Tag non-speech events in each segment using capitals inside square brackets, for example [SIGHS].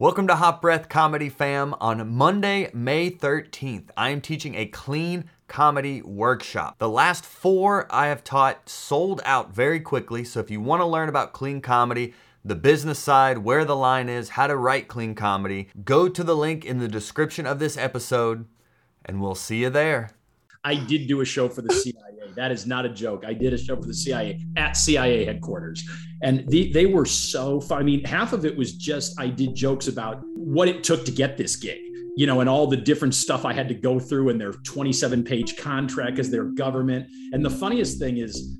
Welcome to Hot Breath Comedy Fam. On Monday, May 13th, I am teaching a clean comedy workshop. The last four I have taught sold out very quickly. So if you want to learn about clean comedy, the business side, where the line is, how to write clean comedy, go to the link in the description of this episode, and we'll see you there. I did do a show for the CIA. That is not a joke. I did a show for the CIA at CIA headquarters. And the, they were so fun. I mean, half of it was just I did jokes about what it took to get this gig, you know, and all the different stuff I had to go through in their 27 page contract as their government. And the funniest thing is,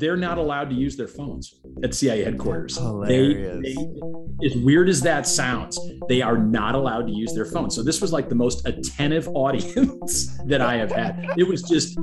they're not allowed to use their phones at CIA headquarters. Hilarious. They, they, as weird as that sounds, they are not allowed to use their phones. So this was like the most attentive [LAUGHS] audience that I have had. It was just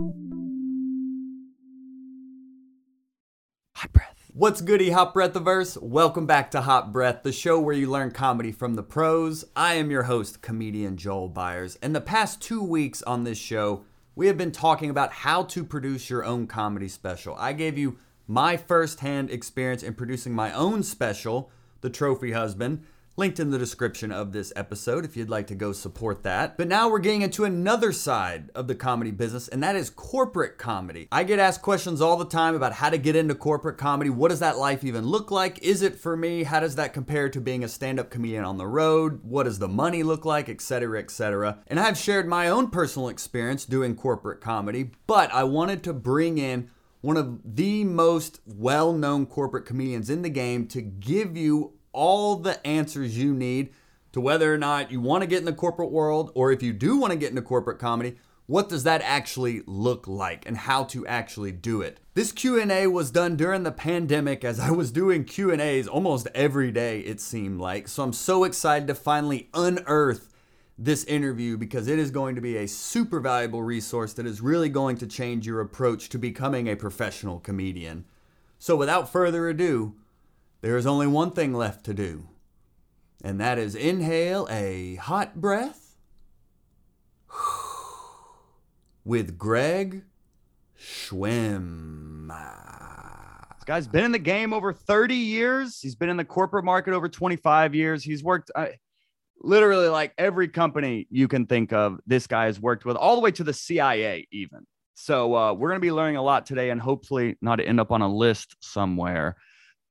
Hot breath. What's goody, Hot Breathiverse? Welcome back to Hot Breath, the show where you learn comedy from the pros. I am your host, comedian Joel Byers. And the past two weeks on this show, we have been talking about how to produce your own comedy special. I gave you my firsthand experience in producing my own special, The Trophy Husband, linked in the description of this episode if you'd like to go support that. But now we're getting into another side of the comedy business, and that is corporate comedy. I get asked questions all the time about how to get into corporate comedy. What does that life even look like? Is it for me? How does that compare to being a stand up comedian on the road? What does the money look like? Etc., etc. And I've shared my own personal experience doing corporate comedy, but I wanted to bring in one of the most well known corporate comedians in the game to give you all the answers you need to whether or not you want to get in the corporate world or if you do want to get into corporate comedy what does that actually look like and how to actually do it? This q&a was done during the pandemic as i was doing q&as almost every day it seemed like. So i'm so excited to finally unearth this interview because it is going to be a super valuable resource that is really going to change your approach to becoming a professional comedian. So without further ado there is only one thing left to do, and that is inhale a hot breath with Greg Schwem. This guy's been in the game over 30 years. He's been in the corporate market over 25 years. He's worked uh, literally like every company you can think of. This guy has worked with, all the way to the CIA, even. So uh, we're going to be learning a lot today, and hopefully not end up on a list somewhere.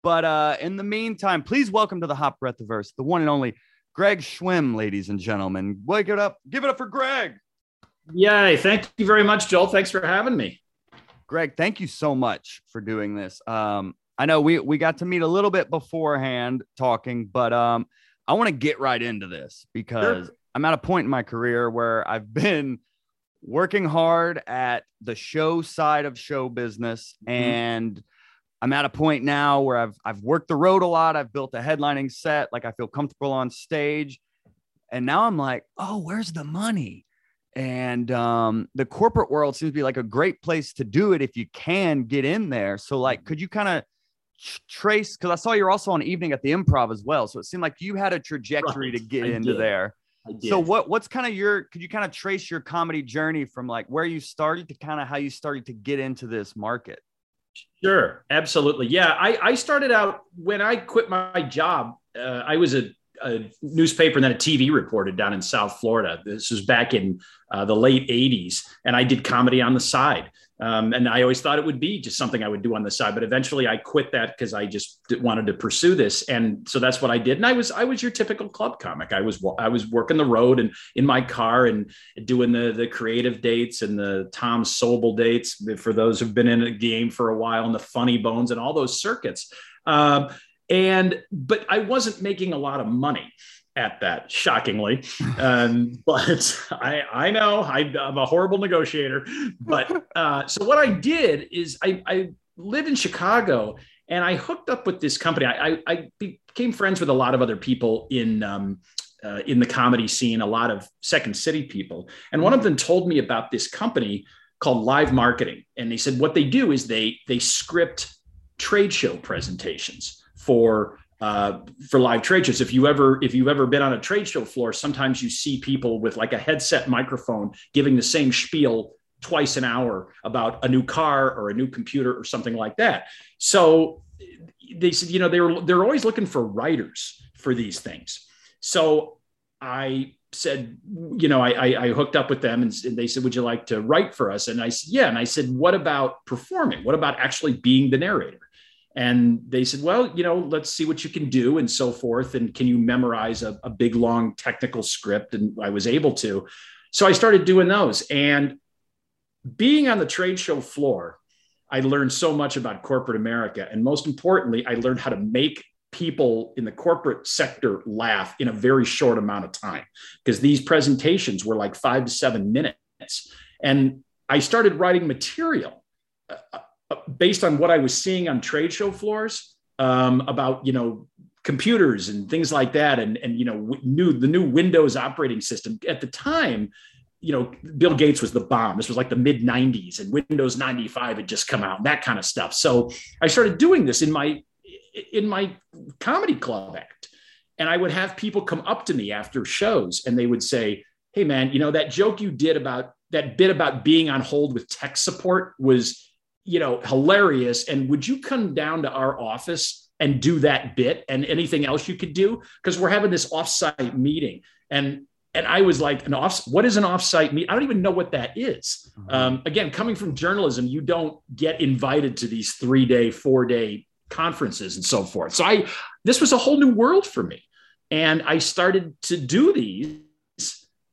But uh, in the meantime, please welcome to the Hot Breath Verse, the one and only Greg Schwem, ladies and gentlemen. Wake it up. Give it up for Greg. Yay. Thank you very much, Joel. Thanks for having me. Greg, thank you so much for doing this. Um, I know we, we got to meet a little bit beforehand talking, but um, I want to get right into this because sure. I'm at a point in my career where I've been working hard at the show side of show business mm-hmm. and – I'm at a point now where I've I've worked the road a lot. I've built a headlining set, like I feel comfortable on stage. And now I'm like, oh, where's the money? And um, the corporate world seems to be like a great place to do it if you can get in there. So, like, could you kind of trace? Because I saw you're also on evening at the Improv as well. So it seemed like you had a trajectory right. to get I into did. there. So what what's kind of your could you kind of trace your comedy journey from like where you started to kind of how you started to get into this market? Sure, absolutely. Yeah, I, I started out when I quit my job. Uh, I was a, a, newspaper and then a TV reporter down in South Florida. This was back in uh, the late 80s, and I did comedy on the side. Um, and I always thought it would be just something I would do on the side, but eventually I quit that because I just wanted to pursue this, and so that's what I did. And I was I was your typical club comic. I was I was working the road and in my car and doing the the creative dates and the Tom Sobel dates for those who've been in a game for a while and the Funny Bones and all those circuits. Um, and but I wasn't making a lot of money at that, shockingly. Um, [LAUGHS] but I, I know I, am a horrible negotiator. But [LAUGHS] uh, so what I did is I, I live in Chicago and I hooked up with this company. I, I, I became friends with a lot of other people in um, uh, in the comedy scene, a lot of Second City people, and one of them told me about this company called Live Marketing, and they said what they do is they they script trade show presentations for uh, for live trade shows. If you ever if you've ever been on a trade show floor, sometimes you see people with like a headset microphone giving the same spiel twice an hour about a new car or a new computer or something like that. So they said, you know, they're they're always looking for writers for these things. So I said, you know, I, I, hooked up with them and, and, they said, would you like to write for us? And I said, yeah. And I said, what about performing? What about actually being the narrator? And they said, well, you know, let's see what you can do and so forth. And can you memorize a, a big, long technical script? And I was able to. So I started doing those. And being on the trade show floor, I learned so much about corporate America. And most importantly, I learned how to make people in the corporate sector laugh in a very short amount of time because these presentations were like five to seven minutes. And I started writing material uh, based on what I was seeing on trade show floors um, about, you know, computers and things like that. And, and, you know, new, the new Windows operating system at the time, you know, Bill Gates was the bomb. This was like the mid 90s and Windows 95 had just come out, and that kind of stuff. So I started doing this in my in my comedy club act. And I would have people come up to me after shows and they would say, Hey man, you know, that joke you did about that bit about being on hold with tech support was, you know, hilarious. And would you come down to our office and do that bit and anything else you could do? Because we're having this offsite meeting. And and I was like, an off. What is an offsite meet? I don't even know what that is. Mm-hmm. Um, again, coming from journalism, you don't get invited to these three day, four day conferences and so forth. So I, this was a whole new world for me, and I started to do these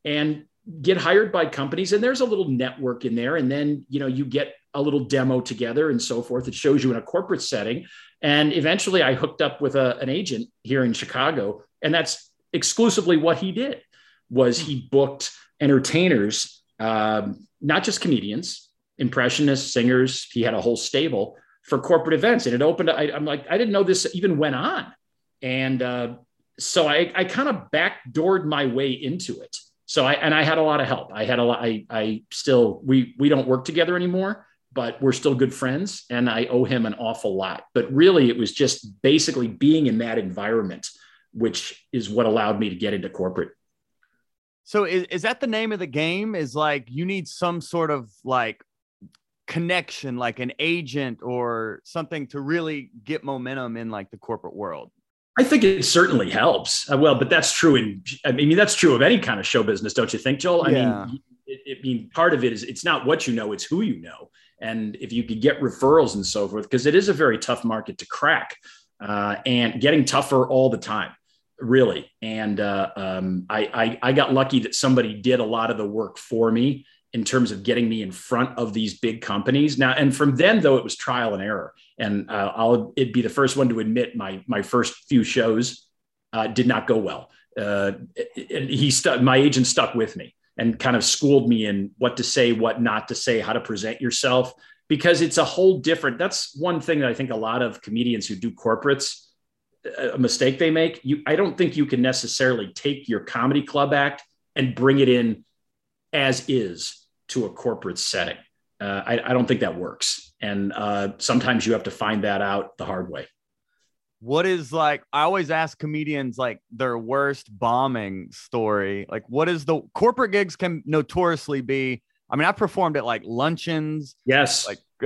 and get hired by companies. And there's a little network in there, and then you know you get a little demo together and so forth. It shows you in a corporate setting, and eventually I hooked up with a, an agent here in Chicago, and that's exclusively what he did was he booked entertainers, um, not just comedians, impressionists, singers. He had a whole stable for corporate events, and it opened. I, am like, I didn't know this even went on, and uh, so I, I kind of backdoored my way into it. So I and I had a lot of help. I had a lot. I, I still we we don't work together anymore, but we're still good friends, and I owe him an awful lot. But really, it was just basically being in that environment, which is what allowed me to get into corporate so is, is that the name of the game? Is like you need some sort of like connection, like an agent or something to really get momentum in like the corporate world? I think it certainly helps. Uh, well, but that's true in I mean that's true of any kind of show business, don't you think, Joel? I yeah. mean, it, it, I mean part of it is it's not what you know, it's who you know. And if you could get referrals and so forth, because it is a very tough market to crack uh, and getting tougher all the time really. And uh, um, I, I, I got lucky that somebody did a lot of the work for me in terms of getting me in front of these big companies. Now, and from then though, it was trial and error. And uh, I'll it'd be the first one to admit my my first few shows uh, did not go well. Uh, and he stuck. My agent stuck with me and kind of schooled me in what to say, what not to say, how to present yourself, because it's a whole different. That's one thing that I think a lot of comedians who do corporates a mistake they make, you I don't think you can necessarily take your comedy club act and bring it in as is to a corporate setting. Uh, I, I, don't think that works, and uh, sometimes you have to find that out the hard way. What is like? I always ask comedians like their worst bombing story. Like, what is the corporate gigs can notoriously be? I mean, I performed at like luncheons. Yes. Like, [LAUGHS]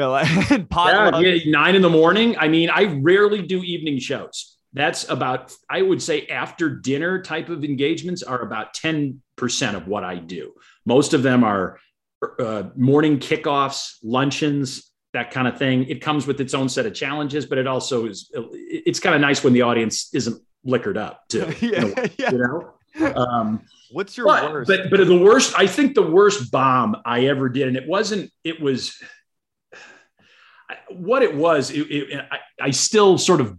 yeah, yeah, nine in the morning. I mean, I rarely do evening shows that's about i would say after dinner type of engagements are about 10% of what i do most of them are uh, morning kickoffs luncheons that kind of thing. It comes with its own set of challenges but it also is it's kind of nice when the audience isn't liquored up too [LAUGHS] yeah, yeah. you know? Um, what's your but, worst? but but the worst i think the worst bomb i ever did and it wasn't it was what it was it, it, I, I still sort of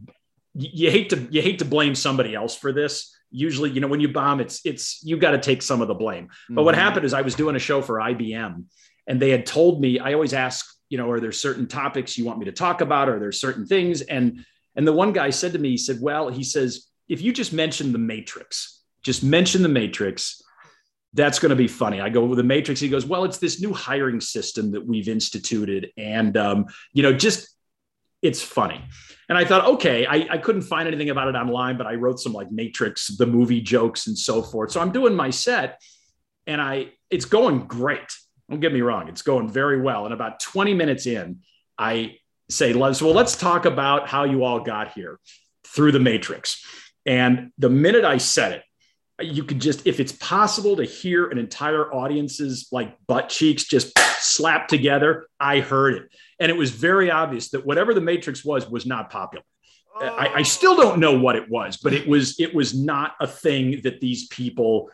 you hate to you hate to blame somebody else for this. Usually you know when you bomb it's it's you've got to take some of the blame. But mm-hmm. what happened is i was doing a show for ibm and they had told me i always ask you know are there certain topics you want me to talk about are there certain things and and the one guy said to me he said well he says if you just mention the matrix just mention the matrix that's going to be funny i go with the matrix he goes well it's this new hiring system that we've instituted and um, you know just it's funny. And I thought, okay, I, I couldn't find anything about it online, but I wrote some like Matrix, the movie jokes and so forth. So I'm doing my set and I, it's going great. Don't get me wrong. It's going very well. And about 20 minutes in, I say, let's, well, let's talk about how you all got here through the Matrix. And the minute I said it, you could just if it's possible to hear an entire audience's like butt cheeks just slap together i heard it and it was very obvious that whatever the matrix was was not popular oh. I, I, oh. still don't know what it was but it was it was not a thing that these people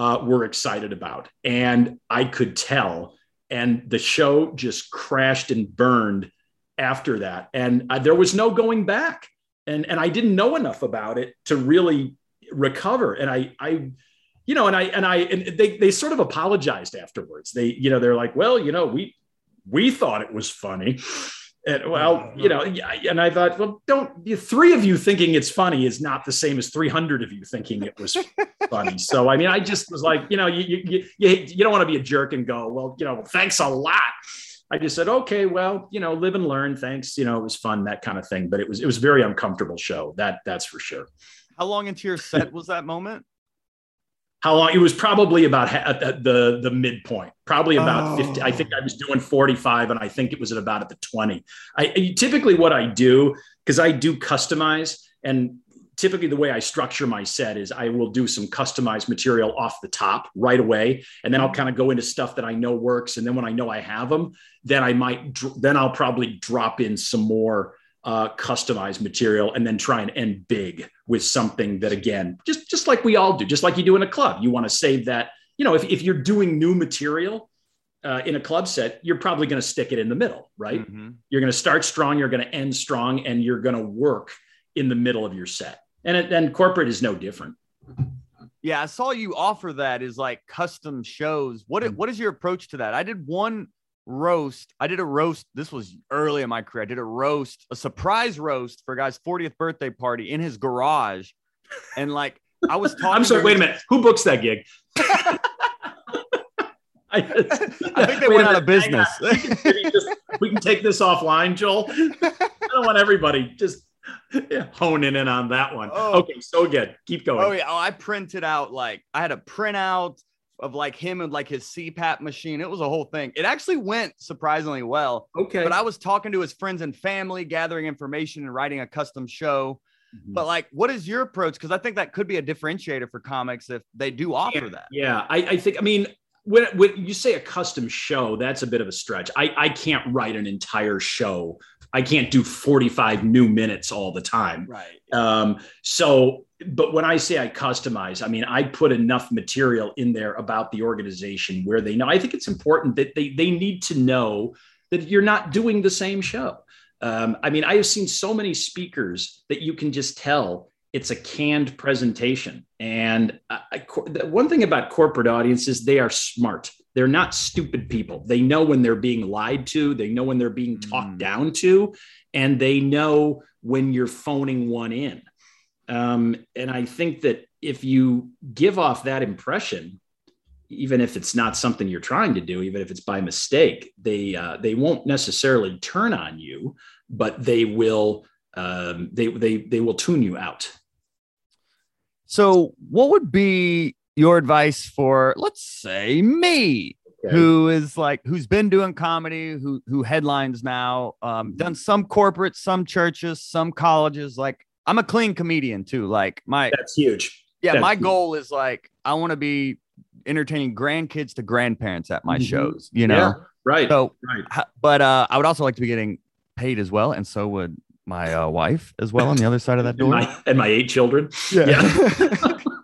uh, were excited about and i could tell and the show just crashed and burned after that and uh, there was no going back and and i didn't know enough about it to really recover. And I, I, you know, and I, and I, and they, they sort of apologized afterwards. They, you know, they're like, well, you know, we, we thought it was funny. And well, you know, and I thought, well, don't three of you thinking it's funny is not the same as 300 of you thinking it was [LAUGHS] funny. So, I mean, I just was like, you know, you, you, you, you don't want to be a jerk and go, well, you know, thanks a lot. I just said, okay, well, you know, live and learn. Thanks. You know, it was fun, that kind of thing. But it was, it was a very uncomfortable show. That, that's for sure. How long into your set was that moment? How long? It was probably about the the midpoint. Probably about oh. 50. I think I was doing 45, and I think it was at about at the 20. I typically what I do because I do customize, and typically the way I structure my set is I will do some customized material off the top right away, and then I'll kind of go into stuff that I know works, and then when I know I have them, then I might then I'll probably drop in some more uh, customized material and then try and end big with something that again just just like we all do just like you do in a club. You want to save that you know if, if you're doing new material uh, in a club set you're probably going to stick it in the middle right? Mm-hmm. you're going to start strong you're going to end strong and you're going to work in the middle of your set. And it, and corporate is no different. Yeah i saw you offer that is like custom shows. What mm-hmm. what is your approach to that? I did one roast. I did a roast. This was early in my career. I did a roast, a surprise roast for a guy's 40th birthday party in his garage. And like I was [LAUGHS] talking. I'm sorry, wait a minute. Who books that gig? [LAUGHS] I, I, think they went out of business. We can, just, we can take this offline, Joel. I don't want everybody just yeah, honing in on that one. Oh. Okay, so good. Keep going. Oh yeah. Oh, I printed out like I had a printout of like him and like his CPAP machine. It was a whole thing. It actually went surprisingly well. Okay. But I was talking to his friends and family, gathering information and writing a custom show. Mm-hmm. But like, what is your approach? Because I think that could be a differentiator for comics if they do offer yeah, that. Yeah, I, I think. I mean, when, when you say a custom show, that's a bit of a stretch. I, I can't write an entire show. I can't do 45 new minutes all the time. Right. Um, so but when I say I customize, I mean I put enough material in there about the organization where they know. I think it's important that they they need to know that you're not doing the same show. Um, I mean, I have seen so many speakers that you can just tell it's a canned presentation. And I, I, one thing about corporate audiences, they are smart. They're not stupid people. They know when they're being lied to. They know when they're being talked mm. down to, and they know when you're phoning one in. Um, and I think that if you give off that impression, even if it's not something you're trying to do, even if it's by mistake, they uh, they won't necessarily turn on you, but they will um, they they they will tune you out. So, what would be your advice for, let's say, me, okay. who is like who's been doing comedy, who who headlines now, um, done some corporate, some churches, some colleges, like I'm a clean comedian too. Like my that's huge. Yeah, that's my huge. goal is like I want to be entertaining grandkids to grandparents at my mm-hmm. shows. You know, yeah, right? So, right. but uh, I would also like to be getting paid as well, and so would my uh, wife as well on the other side of that [LAUGHS] door, and my, and my eight children. Yeah, yeah. [LAUGHS]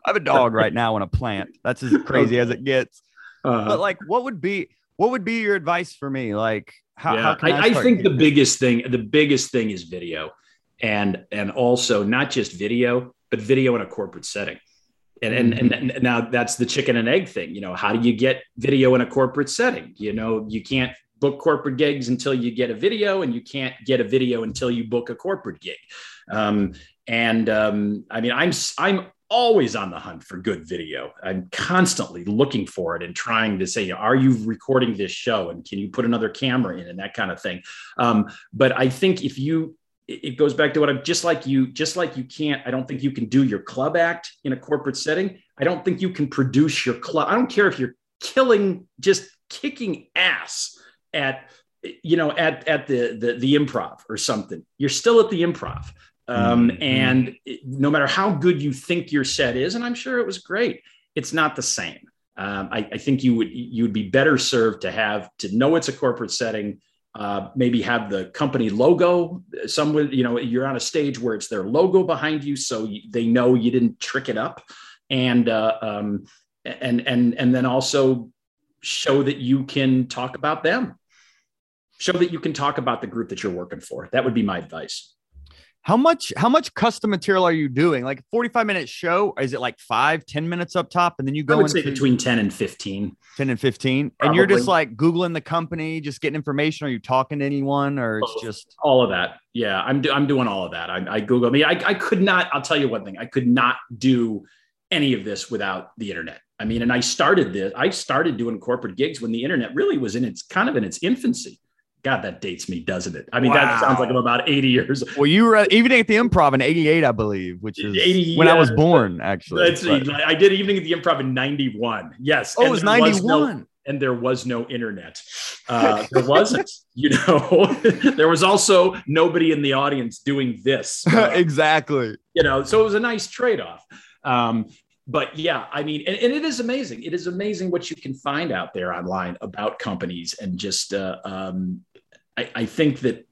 I have a dog right now and a plant. That's as crazy as it gets. Uh, but like, what would be what would be your advice for me? Like, how? Yeah, how I, I, I think the biggest thing, the biggest thing is video and and also not just video, but video in a corporate setting. And, and, and, mm-hmm. now that's the chicken and egg thing. You know, how do you get video in a corporate setting? You know, you can't book corporate gigs until you get a video, and you can't get a video until you book a corporate gig. Um, and um, I mean, I'm I'm always on the hunt for good video. I'm constantly looking for it and trying to say, are you recording this show? And can you put another camera in and that kind of thing? Um, but I think if you it goes back to what I'm just like you, just like you can't, I don't think you can do your club act in a corporate setting. I don't think you can produce your club. I don't care if you're killing, just kicking ass at, you know, at, at the, the, the improv or something. You're still at the improv. Um, mm-hmm. And it, no matter how good you think your set is, and I'm sure it was great, it's not the same. Um, I, I, think you would you would be better served to have to know it's a corporate setting. Uh, maybe have the company logo. Someone you know you're on a stage where it's their logo behind you, so they know you didn't trick it up, and uh, um, and and and then also show that you can talk about them. Show that you can talk about the group that you're working for. That would be my advice. How much how much custom material are you doing? Like 45 minute show? Is it like five, 10 minutes up top? And then you go I would into say between 10 and 15. 10 and 15. Probably. And you're just like Googling the company, just getting information. Are you talking to anyone or it's just all of that? Yeah, I'm do, I'm doing all of that. I, I Google I me. Mean, I, I could not, I'll tell you one thing. I could not do any of this without the internet. I mean, and I started this, I started doing corporate gigs when the internet really was in its kind of in its infancy. God, that dates me, doesn't it? I mean, wow. that sounds like I'm about 80 years. Well, you were even at the improv in 88, I believe, which is 80, when yeah, I was born, actually. I did evening at the improv in 91. Yes. Oh, it was 91. No, and there was no internet. [LAUGHS] Uh, there wasn't, you know, [LAUGHS] there was also nobody in the audience doing this. Uh, [LAUGHS] exactly. You know, so it was a nice trade off. Um, but yeah, I mean, and, and, it is amazing. It is amazing what you can find out there online about companies and just, uh, um, I, I, think that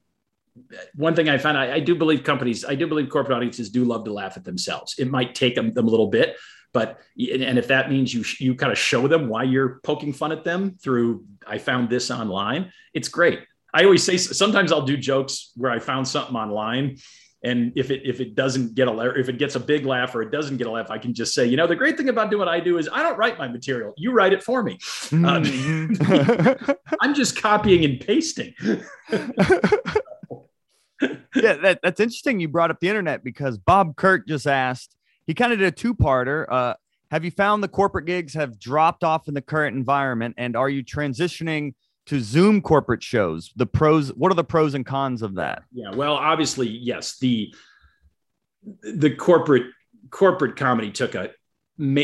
one thing I found, I, I, do believe companies, I do believe corporate audiences do love to laugh at themselves. It might take them, them a little bit, but and if that means you you kind of show them why you're poking fun at them through, I found this online. It's great. I always say sometimes I'll do jokes where I found something online and if it if it doesn't get a if it gets a big laugh or it doesn't get a laugh, I can just say, you know, the great thing about doing what I do is I don't write my material. You write it for me. Mm-hmm. Um, [LAUGHS] I'm just copying and pasting. [LAUGHS] yeah, that, that's interesting. You brought up the internet because Bob Kirk just asked. He kind of did a two-parter. Uh, have you found the corporate gigs have dropped off in the current environment, and are you transitioning? To Zoom corporate shows? The pros, what are the pros and cons of that? Yeah, well, obviously, yes, the the corporate corporate comedy took a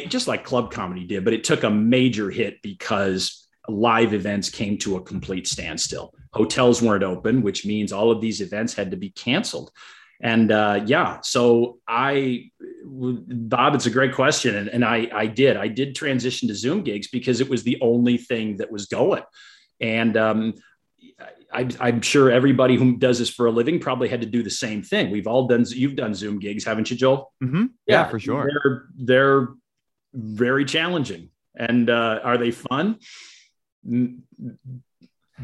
just like club comedy did, but it took a major hit because live events came to a complete standstill. Hotels weren't open, which means all of these events had to be canceled. And uh, yeah, so I, Bob, it's a great question, and, and I, I did, I did transition to Zoom gigs because it was the only thing that was going. And um, I, am sure everybody who does this for a living probably had to do the same thing. We've all done, you've done Zoom gigs, haven't you, Joel? Mm-hmm. Yeah, yeah, for sure. They're, they're very challenging. And uh, are they fun?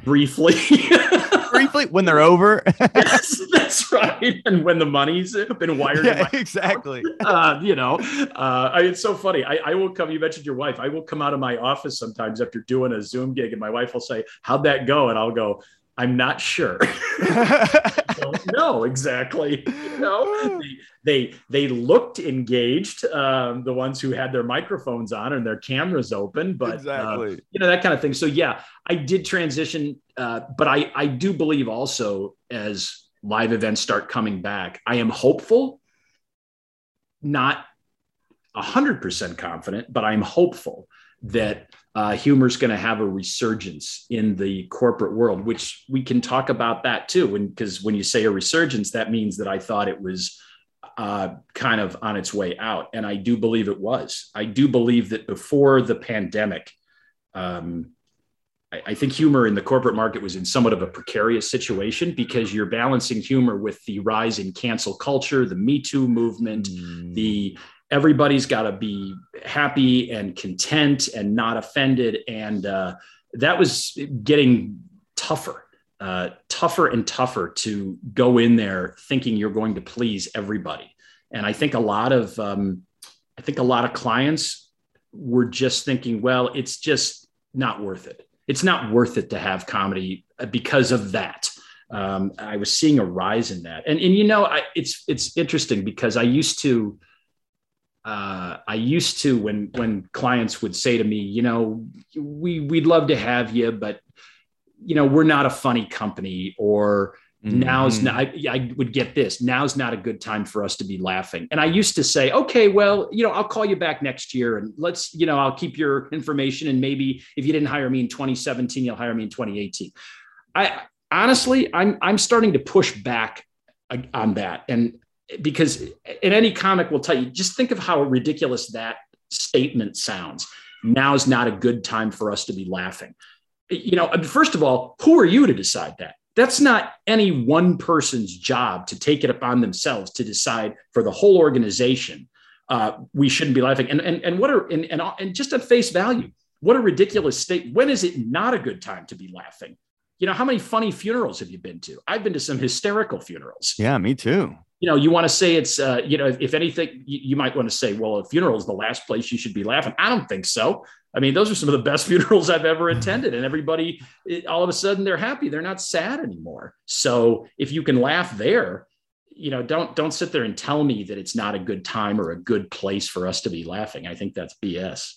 Briefly. [LAUGHS] briefly when they're over. [LAUGHS] yes, that's right. And when the money's been wired. Yeah, exactly. Uh, you know, uh, I, it's so funny. I, I will come, you mentioned your wife. I will come out of my office sometimes after doing a Zoom gig and my wife will say, how'd that go? And I'll go, I'm not sure. [LAUGHS] don't know exactly. You know, [LAUGHS] they, they, they looked engaged, um, the ones who had their microphones on and their cameras open, but uh, exactly. Uh, you know that kind of thing. So yeah, I did transition, uh, but I I do believe also as live events start coming back, I am hopeful, not hundred percent confident, but I'm hopeful that uh, humor is going to have a resurgence in the corporate world, which we can talk about that too. Because when, when you say a resurgence, that means that I thought it was uh, kind of on its way out. And I do believe it was. I do believe that before the pandemic, um, I, I, think humor in the corporate market was in somewhat of a precarious situation because you're balancing humor with the rise in cancel culture, the Me Too movement, mm. the everybody's got to be happy and content and not offended. And uh, that was getting tougher, uh, tougher and tougher to go in there thinking you're going to please everybody. And I think a lot of, um, I think a lot of clients were just thinking, well, it's just not worth it. It's not worth it to have comedy because of that. Um, I was seeing a rise in that, and and you know, I, it's it's interesting because I used to uh, I used to when when clients would say to me, you know, we we'd love to have you, but you know, we're not a funny company, or mm-hmm. now's not. I, I, would get this. Now's not a good time for us to be laughing. And I used to say, okay, well, you know, I'll call you back next year, and let's, you know, I'll keep your information, and maybe if you didn't hire me in 2017, you'll hire me in 2018. I honestly, I'm I'm starting to push back on that, and because in any comic will tell you, just think of how ridiculous that statement sounds. Now is not a good time for us to be laughing. You know, first of all, who are you to decide that? That's not any one person's job to take it upon themselves to decide for the whole organization. Uh, we shouldn't be laughing. And, and, and what are, and, and, and just at face value, what a ridiculous state. When is it not a good time to be laughing? You know, how many funny funerals have you been to? I've been to some hysterical funerals. Yeah, me too you know, you want to say it's, uh, you know, if anything, you, you, might want to say, well, a funeral is the last place you should be laughing. I don't think so. I mean, those are some of the best [LAUGHS] funerals I've ever attended, and everybody, it, all of a sudden, they're happy. They're not sad anymore. So if you can laugh there, you know, don't don't sit there and tell me that it's not a good time or a good place for us to be laughing. I think that's BS.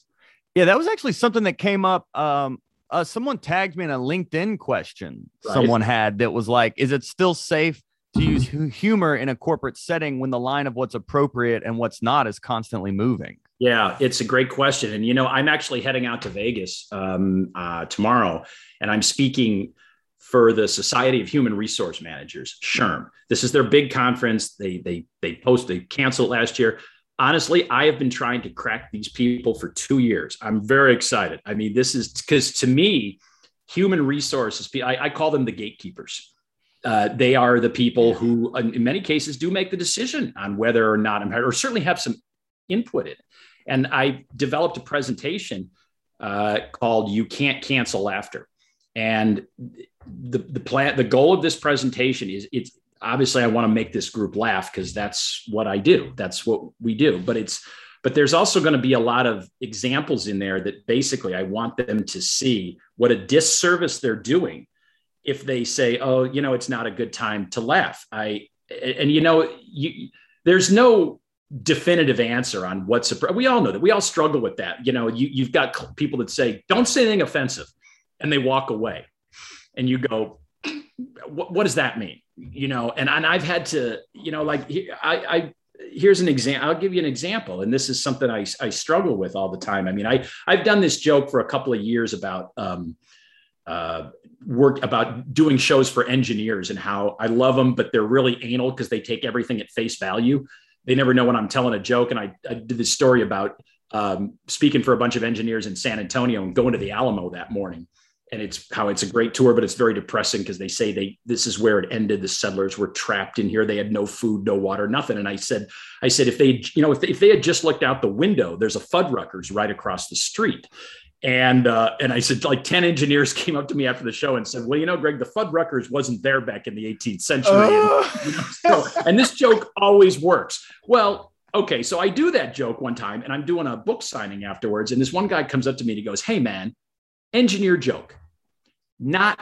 Yeah, that was actually something that came up. Um, uh, someone tagged me in a LinkedIn question right. someone had that was like, "Is it still safe to use humor in a corporate setting when the line of what's appropriate and what's not is constantly moving? Yeah, it's a great question. And, you know, I'm actually heading out to Vegas um, uh, tomorrow and I'm speaking for the Society of Human Resource Managers, SHRM. This is their big conference. They, they, they post, they canceled last year. Honestly, I have been trying to crack these people for two years. I'm very excited. I mean, this is because to me, human resources, I, I call them the gatekeepers uh, they are the people who, in many cases, do make the decision on whether or not I'm hired, or certainly have some input in. And I developed a presentation uh, called "You Can't Cancel Laughter," and the the plan, the goal of this presentation is it's obviously I want to make this group laugh because that's what I do. That's what we do. But it's but there's also going to be a lot of examples in there that basically I want them to see what a disservice they're doing if they say, "Oh, you know, it's not a good time to laugh." I and you know, you, there's no definitive answer on what's a, we all know that we all struggle with that. You know, you you've got people that say, "Don't say anything offensive," and they walk away, and you go, "What, what does that mean?" You know, and and I've had to, you know, like I I here's an example i'll give you an example and this is something I, I struggle with all the time i mean i i've done this joke for a couple of years about um, uh, work about doing shows for engineers and how I love them, but they're really anal because they take everything at face value. They never know when I'm telling a joke. And I, I did this story about um, speaking for a bunch of engineers in San Antonio and going to the Alamo that morning. And it's how it's a great tour, but it's very depressing because they say they this is where it ended. The settlers were trapped in here. They had no food, no water, nothing. And I said, I said, if they, you know, if they, if they had just looked out the window, there's a Fuddruckers right across the street. And uh, and I said, like 10 engineers [LAUGHS] came up to me after the show and said, Well, you know, Greg, the Fuddruckers wasn't there back in the 18th century. Uh. And, you know, so, and this joke always works. Well, okay, so I do that joke one time and I'm doing a book signing afterwards. And this one guy comes up to me and he goes, Hey man, engineer joke, not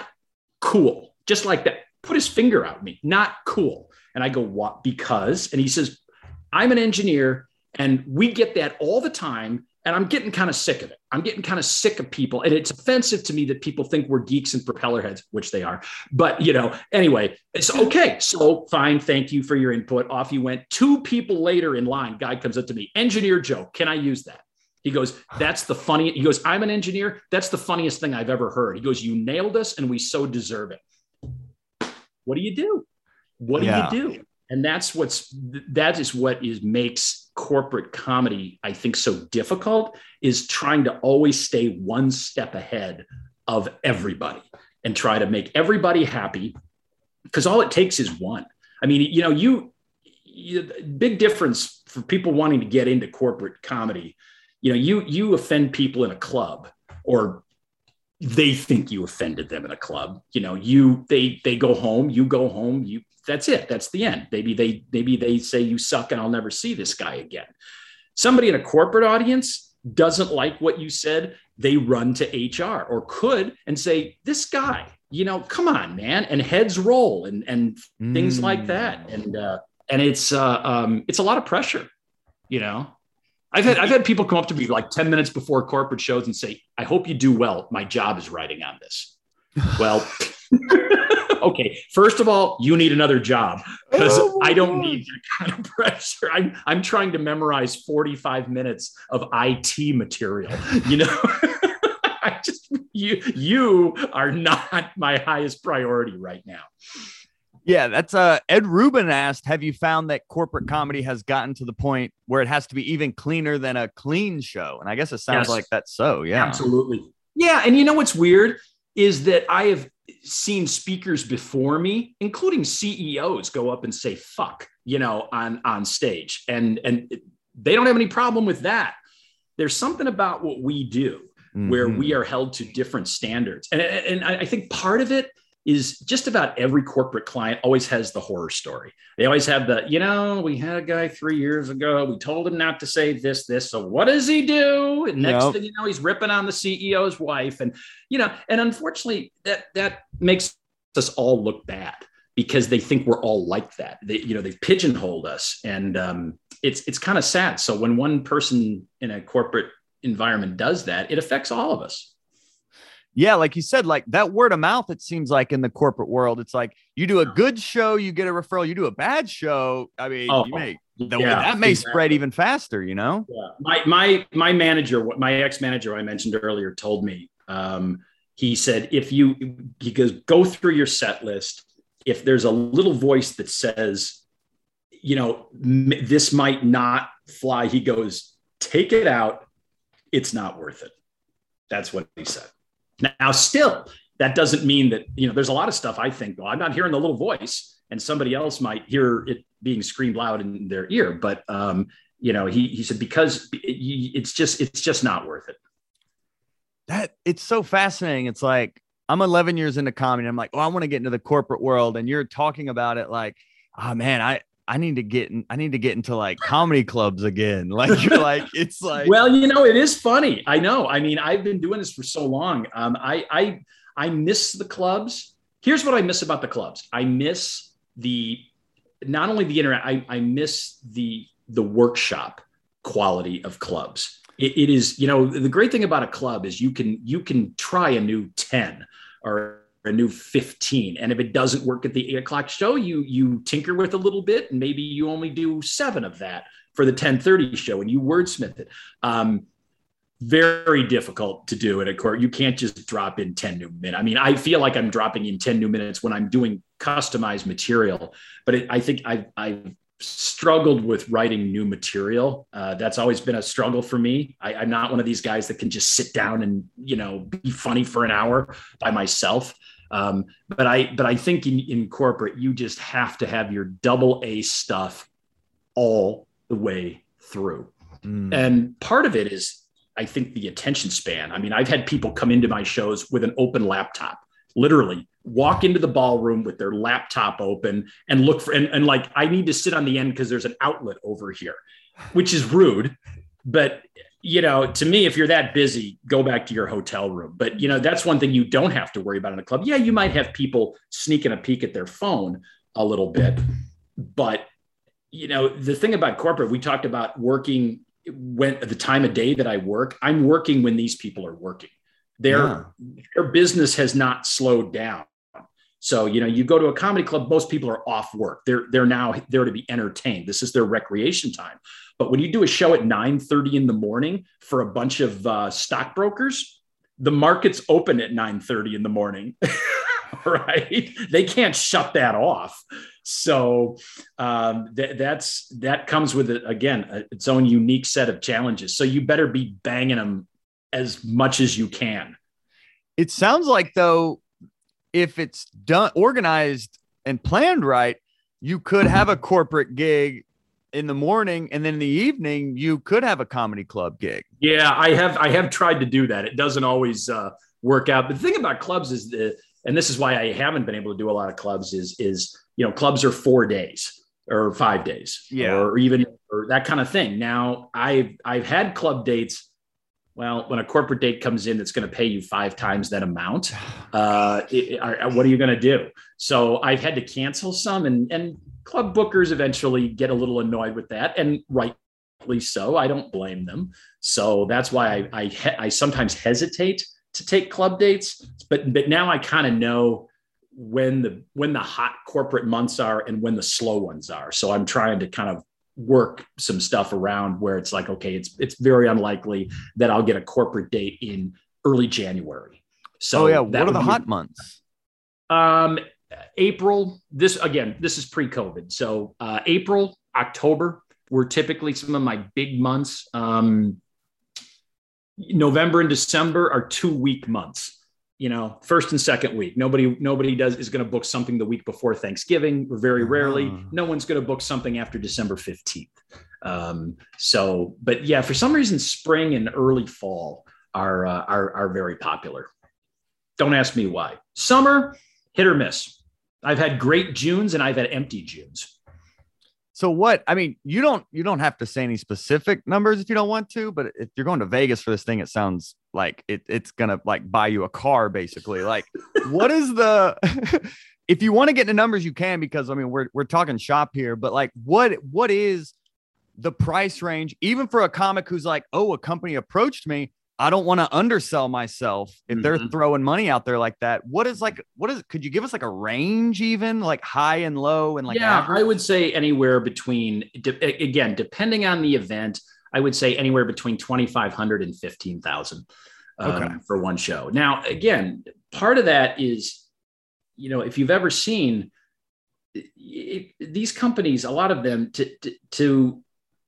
cool. Just like that. Put his finger out at me, not cool. And I go, What? Because, and he says, I'm an engineer and we get that all the time and I'm getting kind of sick of it. I'm getting kind of sick of people. And it's offensive to me that people think we're geeks and propeller heads, which they are. But, you know, anyway, it's okay. So fine. Thank you for your input. Off you went. Two people later in line, guy comes up to me, engineer Joe, can I use that? He goes, That's the funny. He goes, I'm an engineer. That's the funniest thing I've ever heard. He goes, You nailed us and we so deserve it. What do you do? What do yeah. you do? And that's what's that is what is makes corporate comedy i think so difficult is trying to always stay one step ahead of everybody and try to make everybody happy because all it takes is one. I mean you know you, you big difference for people wanting to get into corporate comedy you know you you offend people in a club or they think you offended them in a club you know you they they go home you go home you that's it. That's the end. Maybe they maybe they say you suck and I'll never see this guy again. Somebody in a corporate audience doesn't like what you said, they run to HR or could and say, This guy, you know, come on, man, and heads roll and and mm. things like that. And uh, and it's uh, um, it's a lot of pressure, you know. I've had I've had people come up to me like 10 minutes before corporate shows and say, I hope you do well. My job is writing on this. Well, [LAUGHS] okay, first of all, you need another job because oh I don't God. need that kind of [LAUGHS] pressure. I'm I'm trying to memorize 45 minutes of IT material. You know, [LAUGHS] I just you you are not my highest priority right now. Yeah, that's uh Ed Rubin asked, have you found that corporate comedy has gotten to the point where it has to be even cleaner than a clean show? And I guess it sounds yes. like that's so. Yeah. Absolutely. Yeah, and you know what's weird is that I have seen speakers before me, including CEOs, go up and say "fuck," you know, on on stage, and and they don't have any problem with that. There's something about what we do mm-hmm. where we are held to different standards, and and I think part of it is just about every corporate client always has the horror story. They always have the, you know, we had a guy three years ago. We told him not to say this, this. So what does he do? And next yep. thing you know, he's ripping on the CEO's wife. And, you know, and unfortunately, that that makes us all look bad because they think we're all like that. They, you know, they've pigeonholed us. And um, it's it's kind of sad. So when one person in a corporate environment does that, it affects all of us yeah, like you said, like that word of mouth, it seems like in the corporate world, it's like you do a good show, you get a referral. You do a bad show, I mean, oh, you may the, yeah, that may exactly. spread even faster, you know? Yeah. My my my manager, my ex-manager I mentioned earlier told me, um, he said, if you he goes, go through your set list. If there's a little voice that says, you know, m- this might not fly, he goes, take it out. It's not worth it. That's what he said. Now, still, that doesn't mean that, you know, there's a lot of stuff I think, well, I'm not hearing the little voice and somebody else might hear it being screamed loud in their ear. But, um, you know, he, he said, because it's just, it's just not worth it. That it's so fascinating. It's like, I'm 11 years into comedy. I'm like, oh, I want to get into the corporate world. And you're talking about it like, oh man, I, I need to get in, I need to get into like comedy clubs again. [LAUGHS] Like you're like, it's like well, you know, it is funny. I know. I mean, I've been doing this for so long. Um, I I I miss the clubs. Here's what I miss about the clubs. I miss the not only the internet, I, I miss the the workshop quality of clubs. It, it is, you know, the great thing about a club is you can you can try a new 10 or a new 15 and if it doesn't work at the eight o'clock show you you tinker with a little bit and maybe you only do seven of that for the 1030 show and you wordsmith it um, very difficult to do at a court you can't just drop in 10 new minutes i mean i feel like i'm dropping in 10 new minutes when i'm doing customized material but it, i think i've, I've struggled with writing new material. Uh, that's always been a struggle for me. I, am not one of these guys that can just sit down and you know be funny for an hour by myself. Um, but I but I think in, in corporate you just have to have your double A stuff all the way through. Mm. And part of it is I think the attention span. I mean, I've had people come into my shows with an open laptop, literally walk into the ballroom with their laptop open and look for and, and like I need to sit on the end because there's an outlet over here, which is rude. But you know, to me, if you're that busy, go back to your hotel room. But you know, that's one thing you don't have to worry about in a club. Yeah, you might have people sneaking a peek at their phone a little bit, but you know, the thing about corporate, we talked about working when the time of day that I work, I'm working when these people are working. Their yeah. their business has not slowed down. So, you know, you go to a comedy club, most people are off work. They're they're now there to be entertained. This is their recreation time. But when you do a show at 9 30 in the morning for a bunch of uh, stockbrokers, the market's open at 9 30 in the morning. [LAUGHS] right? They can't shut that off. So um, th- that's that comes with it again a, its own unique set of challenges. So you better be banging them as much as you can. It sounds like though, if it's done organized and planned right, you could have a corporate gig in the morning and then in the evening you could have a comedy club gig. Yeah i have i have tried to do that. It doesn't always uh, work out. But the thing about clubs is the and this is why i haven't been able to do a lot of clubs is is you know clubs are four days or five days yeah. or even or that kind of thing. Now i've i've had club dates well when a corporate date comes in that's going to pay you five times that amount [SIGHS] uh, it, what are you going to do so i've had to cancel some and and club bookers eventually get a little annoyed with that, and rightly so. I don't blame them. So that's why I I, I sometimes hesitate to take club dates, but but now I kind of know when the when the hot corporate months are and when the slow ones are. So I'm trying to kind of work some stuff around where it's like okay, it's it's very unlikely that I'll get a corporate date in early January. So oh yeah, what are the hot months? Um, April, this again, this is pre-COVID. So uh, April, October were typically some of my big months. Um, November and December are two week months. You know, first and second week. Nobody, nobody does is going to book something the week before Thanksgiving. Very rarely, uh. no one's going to book something after December fifteenth. Um, so, but yeah, for some reason, spring and early fall are uh, are are very popular. Don't ask me why. Summer, hit or miss. I've had great Junes and I've had empty Junes. So what? I mean, you don't you don't have to say any specific numbers if you don't want to, but if you're going to Vegas for this thing, it sounds like it, it's gonna like buy you a car, basically. Like, [LAUGHS] what is the [LAUGHS] if you want to get into numbers, you can because I mean we're we're talking shop here, but like what what is the price range, even for a comic who's like, oh, a company approached me. I don't want to undersell myself if mm-hmm. they're throwing money out there like that. What is like, what is, could you give us like a range even like high and low and like, yeah, average? I would say anywhere between, de- again, depending on the event, I would say anywhere between 2,500 and 15,000 um, okay. for one show. Now, again, part of that is, you know, if you've ever seen it, these companies, a lot of them to, to, to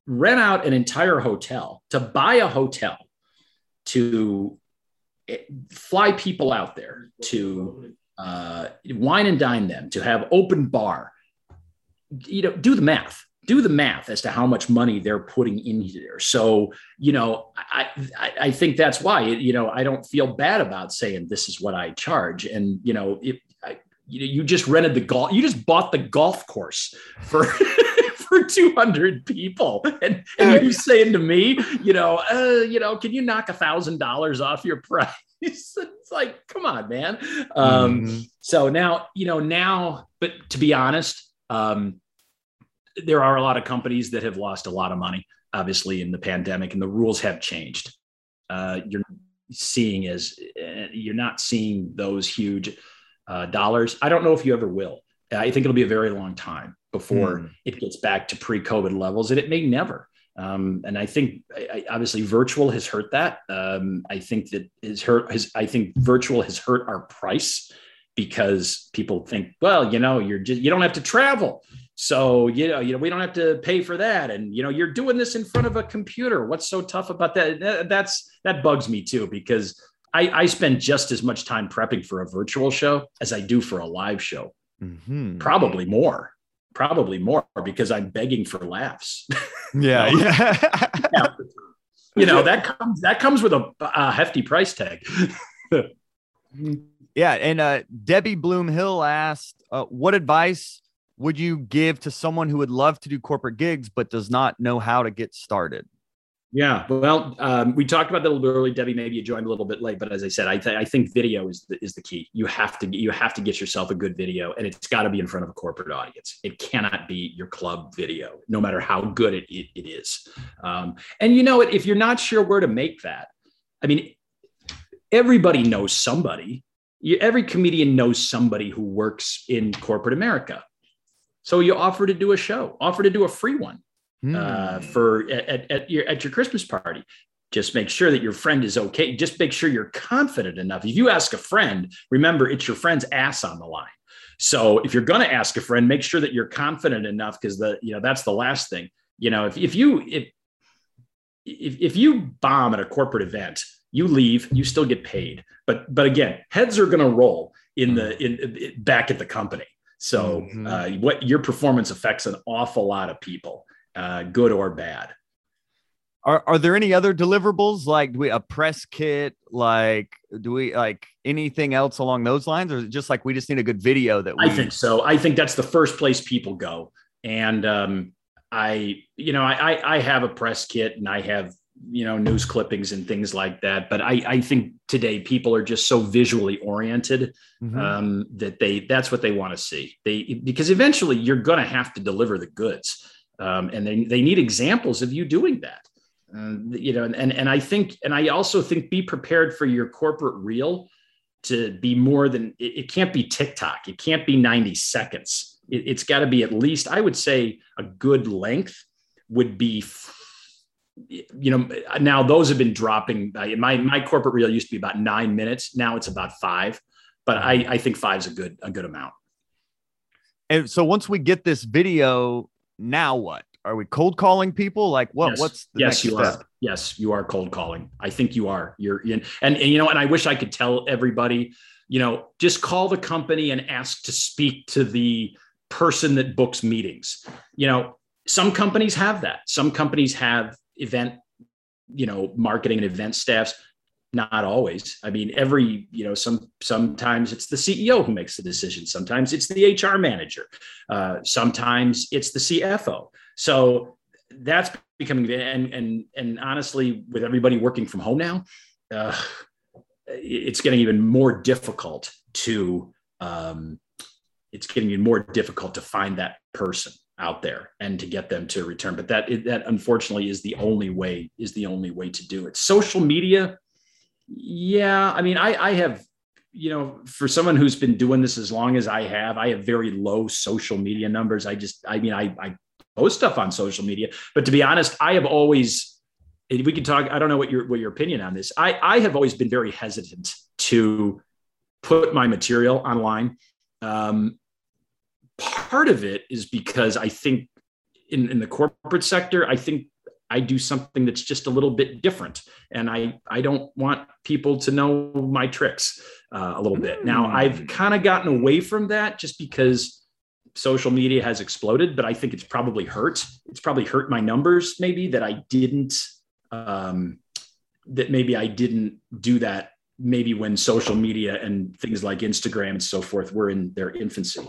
rent out an entire hotel, to buy a hotel, to eh, fly people out there, to uh, wine and dine them, to have open bar. You know, do the math. Do the math as to how much money they're putting in here. So, you know, I, I, I think that's why, you know, I don't feel bad about saying this is what I charge. And, you know, if I, you, you just rented the golf, you just bought the golf course for [LAUGHS] for 200 people. And, and you're saying to me, you know, uh, you know, can you knock a thousand dollars off your [LAUGHS] price? it's like, come on, man. Um, mm-hmm. So now, you know, now, but to be honest, um, there are a lot of companies that have lost a lot of money, obviously, in the pandemic, and the rules have changed. Uh, you're seeing as uh, you're not seeing those huge uh, dollars. I don't know if you ever will. I think it'll be a very long time before mm. it gets back to pre-COVID levels, and it may never. Um, and I think I, obviously virtual has hurt that. Um, I think that has hurt. Has, I think virtual has hurt our price because people think, well, you know, you're just you don't have to travel, so you know, you know, we don't have to pay for that, and you know, you're doing this in front of a computer. What's so tough about that? That's that bugs me too because I, I spend just as much time prepping for a virtual show as I do for a live show. Mm-hmm. Probably more probably more because I'm begging for laughs. [LAUGHS] Yeah, yeah. you know that comes that comes with a, a hefty price tag. [LAUGHS] yeah, and uh, Debbie Bloom Hill asked, uh, "What advice would you give to someone who would love to do corporate gigs but does not know how to get started?" Yeah, well, um, we talked about that a little bit early. Debbie, maybe you joined a little bit late, but as I said, I, th- I think video is the, is the key. You have to you have to get yourself a good video, and it's got to be in front of a corporate audience. It cannot be your club video, no matter how good it it, it is. Um, and you know, if you're not sure where to make that, I mean, everybody knows somebody. You, every comedian knows somebody who works in corporate America. So you offer to do a show, offer to do a free one mm. uh, for at, at, your at your Christmas party. Just make sure that your friend is okay. Just make sure you're confident enough. If you ask a friend, remember it's your friend's ass on the line. So if you're going to ask a friend, make sure that you're confident enough because the you know that's the last thing. You know, if if you if if, if you bomb at a corporate event, you leave, you still get paid. But but again, heads are going to roll in the hmm. in, in, back at the company. So mm-hmm. uh, what your performance affects an awful lot of people uh, good or bad. Are, are there any other deliverables like do we a press kit like do we like anything else along those lines or is it just like we just need a good video that we... I think so I think that's the first place people go and um, I you know I, I have a press kit and I have you know news clippings and things like that. But I I think today people are just so visually oriented mm-hmm. um, that they that's what they want to see. They because eventually you're going to have to deliver the goods um, and they, they need examples of you doing that. Uh, you know and, and i think and i also think be prepared for your corporate reel to be more than it, it can't be tiktok. It can't be 90 seconds. It, has got to be at least i would say a good length would be you know now those have been dropping uh, my my corporate reel used to be about nine minutes now it's about five but i i think five is a good a good amount And so once we get this video, now what? Are we cold calling people? Like what? Yes. What's the yes, next you step? are. Yes, you are cold calling. I think you are. You're in, and, and you know, and I wish I could tell everybody, you know, just call the company and ask to speak to the person that books meetings. You know, some companies have that. Some companies have event, you know, marketing and event staffs. Not always. I mean, every, you know, some sometimes it's the CEO who makes the decision. Sometimes it's the HR manager. Uh, sometimes it's the CFO. So that's becoming and and and honestly, with everybody working from home now, uh, it's getting even more difficult to um, it's getting even more difficult to find that person out there and to get them to return. But that that unfortunately is the only way is the only way to do it. Social media, yeah. I mean, I I have you know for someone who's been doing this as long as I have, I have very low social media numbers. I just I mean I I post stuff on social media, but to be honest, I have always if we can talk, I don't know what your what your opinion on this. I I have always been very hesitant to put my material online. Um, part of it is because I think in, in the corporate sector, I think I do something that's just a little bit different, and I I don't want people to know my tricks uh, a little bit. Now I've kind of gotten away from that just because social media has exploded, but I think it's probably hurt. It's probably hurt my numbers maybe that I didn't um, that maybe I didn't do that maybe when social media and things like Instagram and so forth were in their infancy.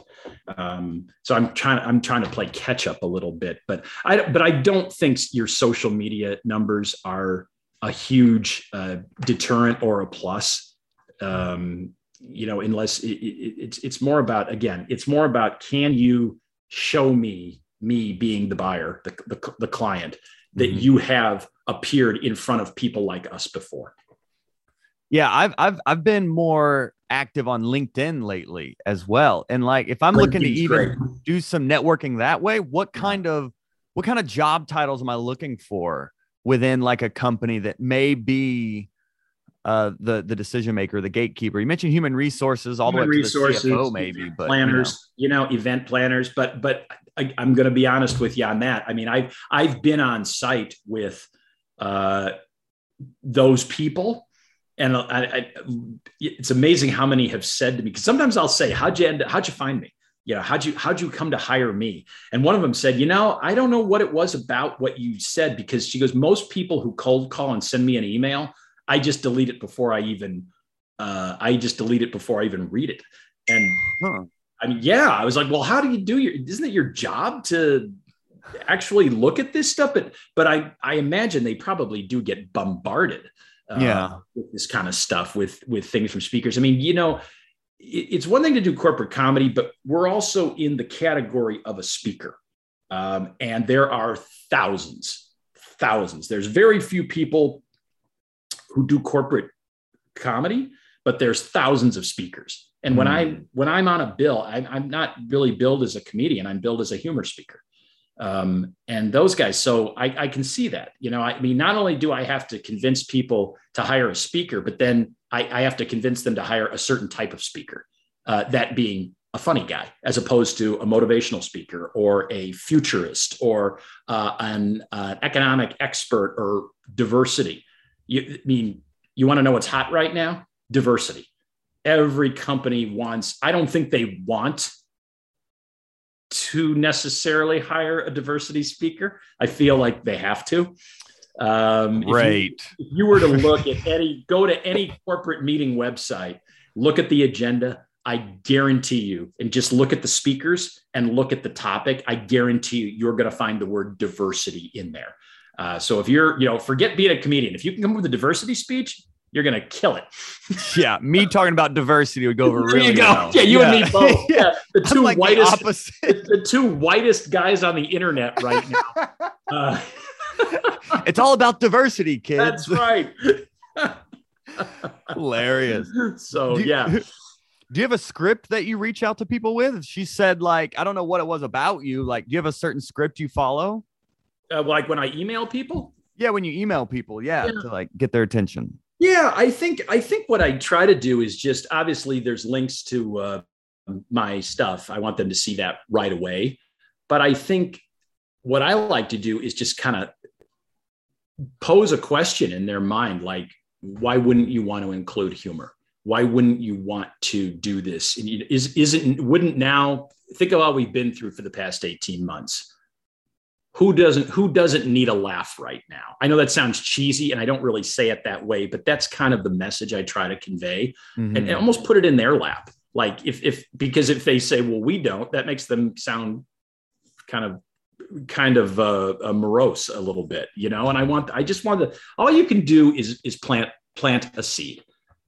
Um, so I'm trying I'm trying to play catch up a little bit, but I but I don't think your social media numbers are a huge uh, deterrent or a plus. Um, you know, unless it, it, it's it's more about again, it's more about can you show me me being the buyer, the the, the client that mm-hmm. you have appeared in front of people like us before. Yeah, I've I've I've been more active on LinkedIn lately as well. And like if I'm LinkedIn's looking to even great. do some networking that way, what kind of what kind of job titles am I looking for within like a company that may be uh, the the decision maker, the gatekeeper. You mentioned human resources, all human the way resources, to the CFO, maybe, but planners, you know. you know, event planners. But but I, am going to be honest with you on that. I mean, I've I've been on site with uh, those people, and I, I, it's amazing how many have said to me. Because sometimes I'll say, "How'd you end? How'd you find me?" You know, how'd you how'd you come to hire me? And one of them said, "You know, I don't know what it was about what you said because she goes, most people who cold call and send me an email." I just delete it before I even uh, I just delete it before I even read it. And huh. I mean, yeah, I was like, well, how do you do your? Isn't it your job to actually look at this stuff? But but I I imagine they probably do get bombarded. Uh, yeah, with this kind of stuff with with things from speakers. I mean, you know, it, it's one thing to do corporate comedy, but we're also in the category of a speaker, um, and there are thousands, thousands. There's very few people who do corporate comedy, but there's thousands of speakers. And when I hmm. when I'm on a bill, I, I'm not really billed as a comedian. I'm billed as a humor speaker. Um, and those guys, so I, I can see that. You know, I mean, not only do I have to convince people to hire a speaker, but then I, I have to convince them to hire a certain type of speaker. Uh, that being a funny guy, as opposed to a motivational speaker or a futurist or uh, an uh, economic expert or diversity. You, I mean, you want to know what's hot right now? Diversity. Every company wants, I don't think they want to necessarily hire a diversity speaker. I feel like they have to. Um, right. If you, if you were to look at any, go to any corporate meeting website, look at the agenda. I guarantee you, and just look at the speakers and look at the topic. I guarantee you, you're going to find the word diversity in there. Uh, so if you're, you know, forget being a comedian. If you can come up with a diversity speech, you're gonna kill it. [LAUGHS] yeah, me talking about diversity would go over there really you go. Well. Yeah, you yeah. and me both. [LAUGHS] Yeah, the two like whitest, the, the, two whitest guys on the internet right now. [LAUGHS] Uh, it's all about diversity, kids. That's right. Hilarious. So do, yeah. Do you have a script that you reach out to people with? She said, like, I don't know what it was about you. Like, do you have a certain script you follow? uh, like when I email people. Yeah, when you email people, yeah, yeah, to like get their attention. Yeah, I think I think what I try to do is just obviously there's links to uh, my stuff, I want them to see that right away. But I think what I like to do is just kind of pose a question in their mind, like, why wouldn't you want to include humor? Why wouldn't you want to do this? And is isn't wouldn't now think of what we've been through for the past 18 months who doesn't who doesn't need a laugh right now? I know that sounds cheesy and i don't really say it that way but that's kind of the message i try to convey mm-hmm. and, and, almost put it in their lap. Like if if because if they say well we don't that makes them sound kind of kind of uh, uh morose a little bit you know? And i want i just want to all you can do is is plant plant a seed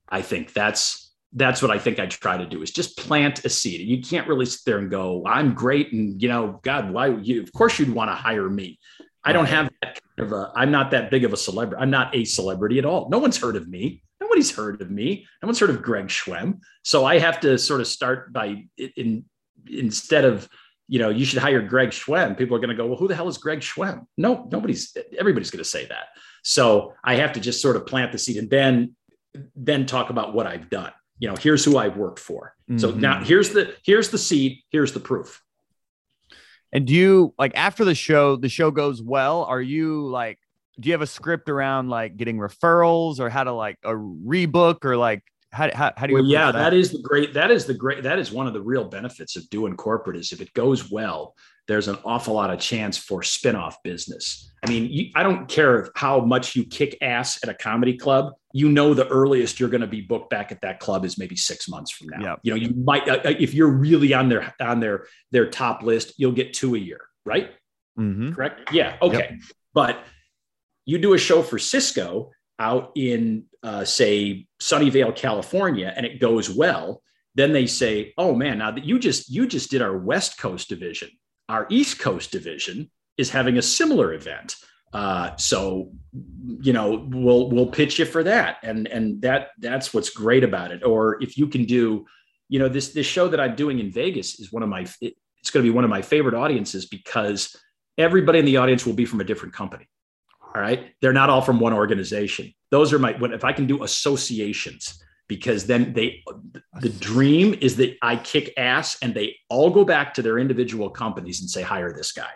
i think. That's that's what I think I try to do is just plant a seed. You can't really sit there and go, I'm great. And you know, God, why you, of course you'd want to hire me. I don't have that kind of a, I'm not that big of a celebrity. I'm not a celebrity at all. No one's heard of me. Nobody's heard of me. No one's heard of Greg Schwem. So I have to sort of start by in, instead of, you know, you should hire Greg Schwem. People are going to go, well, who the hell is Greg Schwem? No, nobody's, everybody's going to say that. So I have to just sort of plant the seed and then, then talk about what I've done you know here's who i've worked for mm-hmm. so now here's the here's the seed here's the proof and do you like after the show the show goes well are you like do you have a script around like getting referrals or how to like a rebook or like how, how, how do you well, yeah that? that is the great that is the great that is one of the real benefits of doing corporate is if it goes well there's an awful lot of chance for spin-off business i mean you, i don't care how much you kick ass at a comedy club you know the earliest you're going to be booked back at that club is maybe six months from now yep. you know you might uh, uh, if you're really on their on their their top list you'll get two a year right mm-hmm. correct yeah okay yep. but you do a show for cisco out in uh, say Sunnyvale, California, and it goes well, then they say, "Oh man, now that you just you just did our West Coast division, our East Coast division is having a similar event." Uh, so, you know, we'll we'll pitch you for that, and and that that's what's great about it. Or if you can do, you know, this this show that I'm doing in Vegas is one of my it, it's going to be one of my favorite audiences because everybody in the audience will be from a different company. All right. They're not all from one organization. Those are my, if I can do associations, because then they, the dream is that I kick ass and they all go back to their individual companies and say, hire this guy.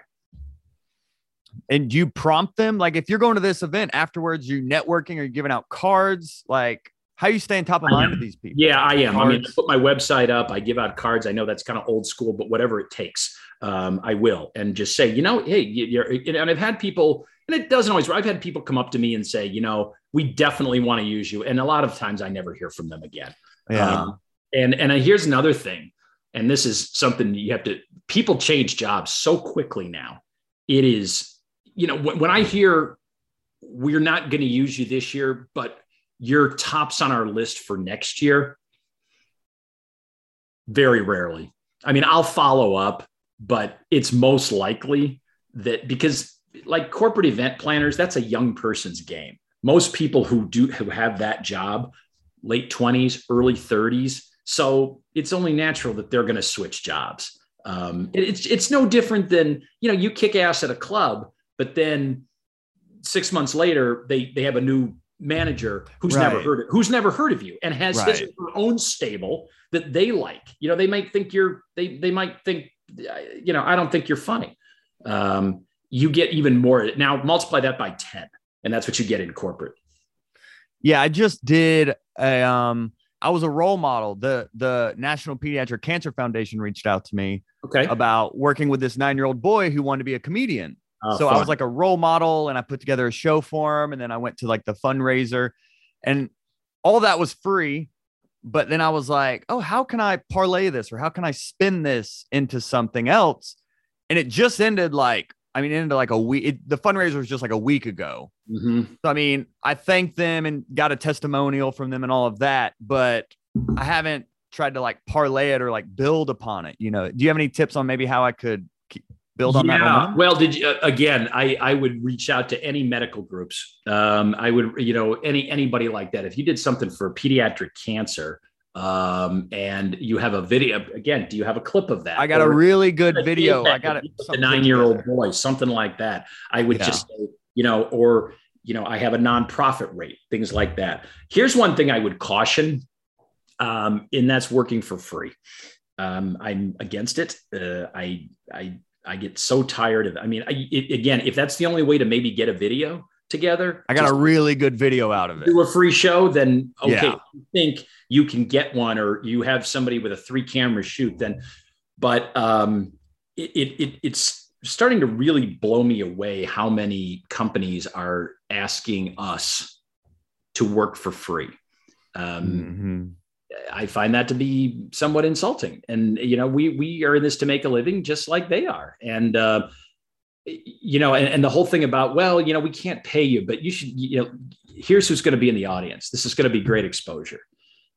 And you prompt them? Like if you're going to this event afterwards, you networking or you giving out cards? Like, how you stay staying top of mind with these people? Yeah, I am. Cards. I mean, I put my website up. I give out cards. I know that's kind of old school, but whatever it takes, um, I will. And just say, you know, hey, you're, and I've had people and it doesn't always work. i've had people come up to me and say you know we definitely want to use you and a lot of times i never hear from them again yeah. Um, and and here's another thing and this is something you have to people change jobs so quickly now it is you know when, when i hear we're not going to use you this year but you're tops on our list for next year very rarely i mean i'll follow up but it's most likely that because like corporate event planners, that's a young person's game. Most people who do who have that job, late 20s, early 30s. So it's only natural that they're going to switch jobs. Um, it, it's it's no different than you know you kick ass at a club, but then six months later they they have a new manager who's right. never heard of, who's never heard of you and has right. his own stable that they like. You know, they might think you're they they might think you know I don't think you're funny. Um, you get even more. Now multiply that by 10, and that's what you get in corporate. Yeah, I just did a um I was a role model. The the National Pediatric Cancer Foundation reached out to me okay. about working with this 9-year-old boy who wanted to be a comedian. Oh, so fun. I was like a role model and I put together a show for him and then I went to like the fundraiser and all that was free. But then I was like, oh, how can I parlay this or how can I spin this into something else? And it just ended like I mean, into like a week. It, the fundraiser was just like a week ago. Mm-hmm. So I mean, I thanked them and got a testimonial from them and all of that, but I haven't tried to like parlay it or like build upon it. You know, do you have any tips on maybe how I could build on yeah. that? Yeah. Well, did you, uh, again? I I would reach out to any medical groups. Um, I would you know any anybody like that. If you did something for pediatric cancer, um, and you have a video again do you have a clip of that i got or a really good video i got it the nine year old boy something like that i would yeah. just say you know or you know i have a nonprofit rate things like that here's one thing i would caution um, and that's working for free Um, I'm against it. Uh, I I I get so tired of. it. I mean, I, it, again, if that's the only way to maybe get a video together, I got a really good video out of it. Do a free show, then okay. Yeah. You think you can get one, or you have somebody with a three camera shoot, then. But um, it, it, it it's starting to really blow me away how many companies are asking us to work for free. Um, Mhm. I find that to be somewhat insulting. And you know, we we are in this to make a living, just like they are. And uh, you know, and, and the whole thing about well, you know, we can't pay you, but you should. You know, here's who's going to be in the audience. This is going to be great exposure.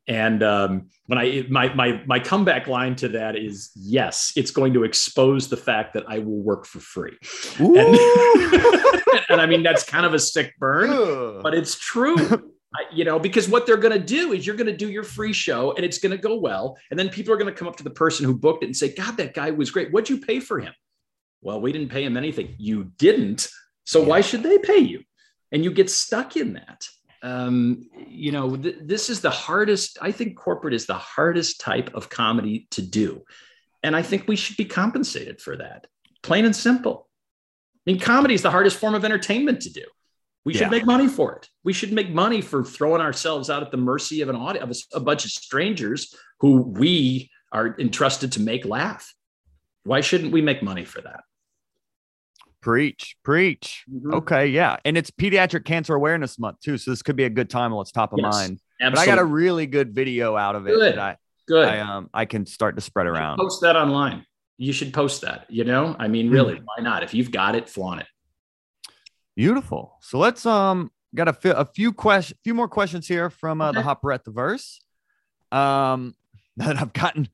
And um, when I my my my comeback line to that is yes, it's going to expose the fact that I will work for free. And, [LAUGHS] and I mean that's kind of a sick burn Ooh. but it's true. You know, because what they're going to do is you're going to do your free show and it's going to go well. And then people are going to come up to the person who booked it and say, God, that guy was great. What'd you pay for him? Well, we didn't pay him anything. You didn't. So why should they pay you? And you get stuck in that. Um, you know, th- this is the hardest. I think corporate is the hardest type of comedy to do. And I think we should be compensated for that, plain and simple. I mean, comedy is the hardest form of entertainment to do. We should make money for it. We should make money for throwing ourselves out at the mercy of an audience, of a bunch of strangers who we are entrusted to make laugh. Why shouldn't we make money for that? Preach, preach. Mhm. Okay, yeah, and it's Pediatric Cancer Awareness Month too, so this could be a good time while it's top of Yes, mind. But I got a really good video out of it Good. that I, Good. I um I can start to spread around. Post that online. You should post that. You know, I mean, Hmm. really, why not? If you've got it, flaunt it. Beautiful. So let's um got a, fi- a few question, few more questions here from uh, the Okay. Hot Breathiverse. Um, [LAUGHS] that I've gotten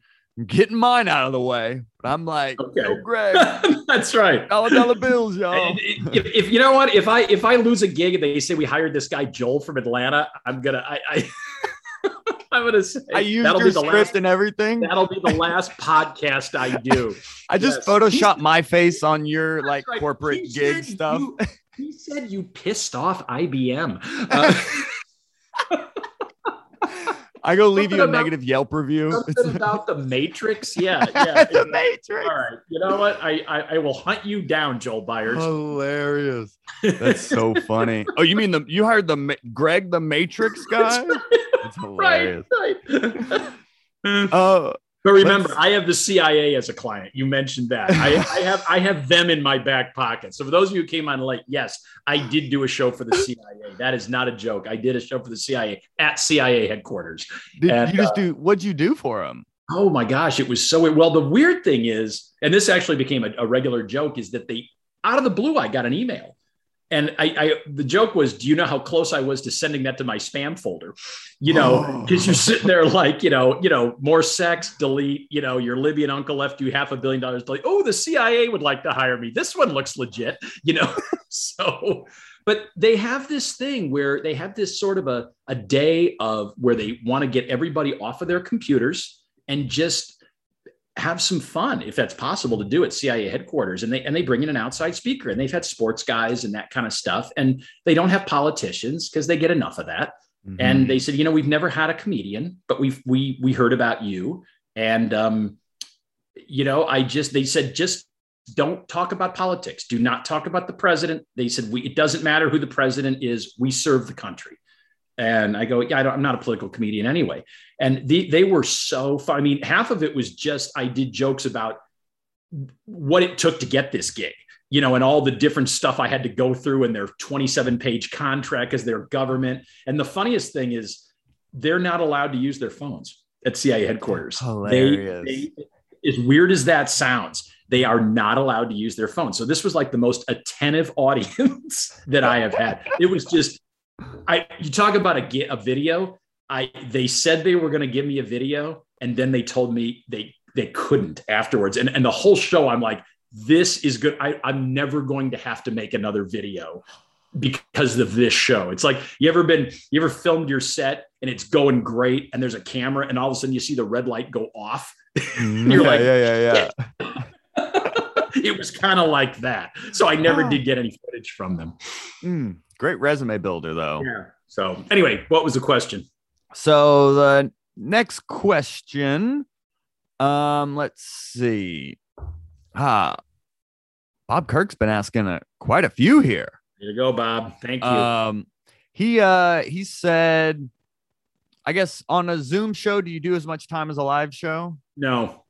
getting mine out of the way, but I'm like, Okay. oh Greg, [LAUGHS] That's right. dollar dollar bills, y'all. If, if you know what, if I if I lose a gig and they say we hired this guy Joel from Atlanta, I'm gonna I, I [LAUGHS] I'm gonna say I used that'll your be the script last and everything. that'll be the [LAUGHS] last podcast I do. I just yes. photoshopped my face on your like right. corporate He gig stuff. you- he said you pissed off IBM. Uh, I go leave you a about- negative Yelp review. something about the Matrix. [LAUGHS] Yeah, yeah. the Matrix. All right. You know what? I, I I will hunt you down, Joel Byers. Hilarious. That's so [LAUGHS] funny. Oh, you mean the you hired the Greg the Matrix guy? That's hilarious. right. Oh, But remember, Let's- I have the CIA as a client. You mentioned that. I, I have I have them in my back pocket. So for those of you who came on late, yes, I did do a show for the CIA. That is not a joke. I did a show for the CIA at CIA headquarters. did And, you just uh, do? What'd you do for them? Oh my gosh, it was so well. The weird thing is, and this actually became a, a regular joke, is that they out of the blue, I got an email. And I, I the joke was, do you know how close I was to sending that to my spam folder? You know, Oh. because you're sitting there like, you know, you know, more sex, delete, you know, your Libyan uncle left you half a billion dollars, delete. Oh, the CIA would like to hire me. This one looks legit, you know. [LAUGHS] so but they have this thing where they have this sort of a, a day of where they want to get everybody off of their computers and just have some fun if that's possible to do at CIA headquarters. And they and they bring in an outside speaker and they've had sports guys and that kind of stuff and they don't have politicians because they get enough of that. Mm-hmm. and they said you know we've never had a comedian but we've we we heard about you. And um you know i just they said just don't talk about politics. Do not talk about the president. They said we, it doesn't matter who the president is. We serve the country and i go yeah I don't, i'm not a political comedian anyway and the, they were so fun i mean half of it was just i did jokes about what it took to get this gig you know, and all the different stuff I had to go through in their 27 page contract as their government. And the funniest thing is they're not allowed to use their phones at CIA headquarters. They- Hilarious. they- as weird as that sounds, they are not allowed to use their phones. So this was like the most attentive [LAUGHS] audience that I have had. It was just, I you talk about a get a video. I they said they were going to give me a video, and then they told me they they couldn't afterwards. And and the whole show, I'm like, this is good. I, I'm never going to have to make another video because of this show. It's like you ever been, you ever filmed your set and it's going great, and there's a camera, and all of a sudden you see the red light go off. Mhm. [LAUGHS] You're yeah, like, yeah, yeah, yeah. [LAUGHS] it was kind of like that. So I never Wow. did get any footage from them. Mm, great resume builder, though. Yeah. So anyway, what was the question? So the next question Um, let's see. Ah, Bob Kirk's been asking a, quite a few here. Here you go, Bob. Thank you. Um, he uh he said, I guess on a Zoom show, do you do as much time as a live show? No,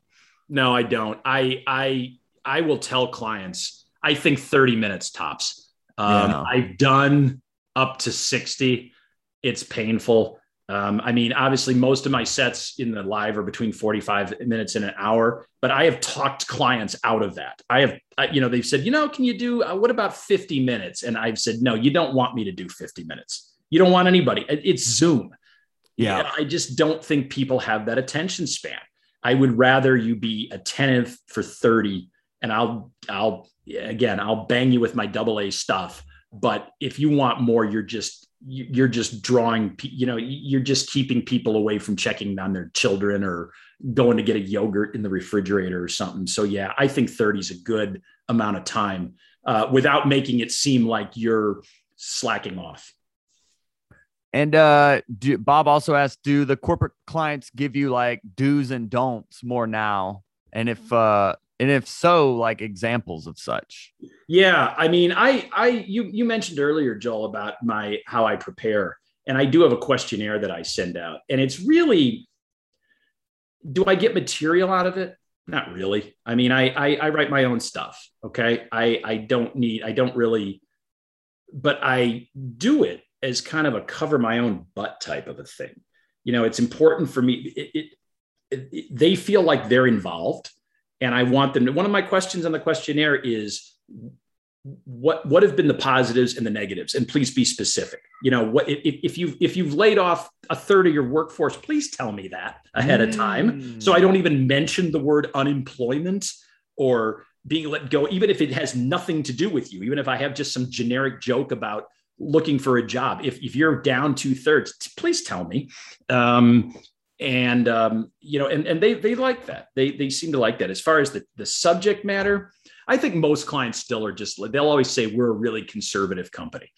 no, I don't. I I I will tell clients. I think 30 minutes tops. Um, yeah. I've done up to 60. It's painful. Um, I mean, obviously, most of my sets in the live are between 45 minutes and an hour, but I have talked clients out of that. I have, you know, they've said, you know, can you do uh, what about 50 minutes? And I've said, no, you don't want me to do 50 minutes. You don't want anybody. It's Zoom. Yeah. I just don't think people have that attention span. I would rather you be attentive for 30 and I'll, I'll, again, I'll bang you with my double A stuff. But if you want more, you're just you're just drawing you know you're just keeping people away from checking on their children or going to get a yogurt in the refrigerator or something. So yeah i think 30 is a good amount of time uh, without making it seem like you're slacking off. And uh do, bob also asked do the corporate clients give you like do's and don'ts more now? And if uh and if so like examples of such. Yeah i mean i i you you mentioned earlier joel about my how i prepare and i do have a questionnaire that i send out and it's really do i get material out of it? Not really. I mean i i, I write my own stuff okay? I i don't need i don't really but i do it as kind of a cover my own butt type of a thing. You know it's important for me it, it, it, they feel like they're involved and I want them to, one of my questions on the questionnaire is what what have been the positives and the negatives? And please be specific. You know what if, if you've if you've laid off a third of your workforce please tell me that ahead mm. of time. So i don't even mention the word unemployment or being let go even if it has nothing to do with you even if i have just some generic joke about looking for a job. If, if you're down two-thirds please tell me. Um, and um, you know, and and they they like that. They they seem to like that. As far as the the subject matter, I think most clients still are just they'll always say we're a really conservative company,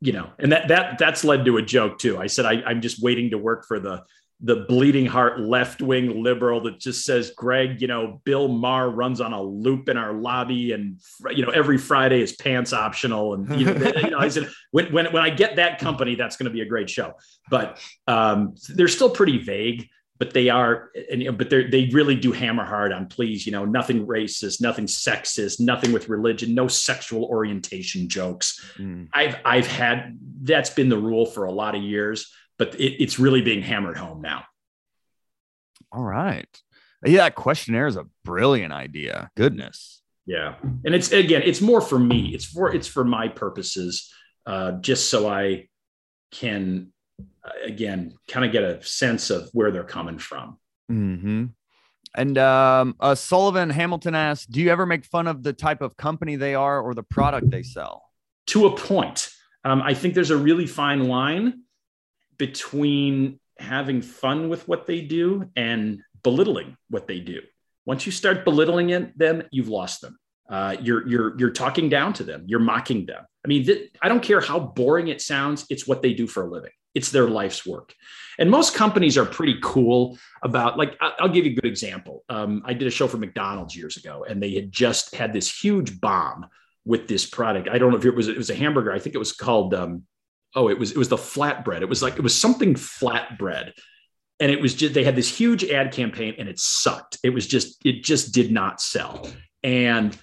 you know, and that that that's led to a joke too. I said I, I'm just waiting to work for the the bleeding heart left wing liberal that just says, Greg, you know, Bill Maher runs on a loop in our lobby, and you know, every Friday is pants optional. And you know, you know I said, [LAUGHS] when, when when I get that company, that's going to be a great show. But um, they're still pretty vague. But they are, and, you know, but they they really do hammer hard on please, you know, nothing racist, nothing sexist, nothing with religion, no sexual orientation jokes. Mm. I've I've had that's been the rule for a lot of years but it, it's really being hammered home now. All right. Yeah, that questionnaire is a brilliant idea. Goodness. Yeah. And it's again, it's more for me. It's for it's for my purposes, uh, just so I can uh, again kind of get a sense of where they're coming from. Mm-hmm. And um, uh, Sullivan Hamilton asks, "Do you ever make fun of the type of company they are or the product they sell?" To a point. Um, I think there's a really fine line between having fun with what they do and belittling what they do. Once you start belittling it, them, you've lost them. Uh, you're you're you're talking down to them. You're mocking them. I mean, th- I don't care how boring it sounds. It's what they do for a living. It's their life's work. And most companies are pretty cool about. Like, I'll give you a good example. Um, I did a show for McDonald's years ago, and they had just had this huge bomb with this product. I don't know if it was it was a hamburger. I think it was called um, oh, it was it was the flatbread. It was like it was something flatbread. And it was just they had this huge ad campaign and it sucked. It was just, it just did not sell. And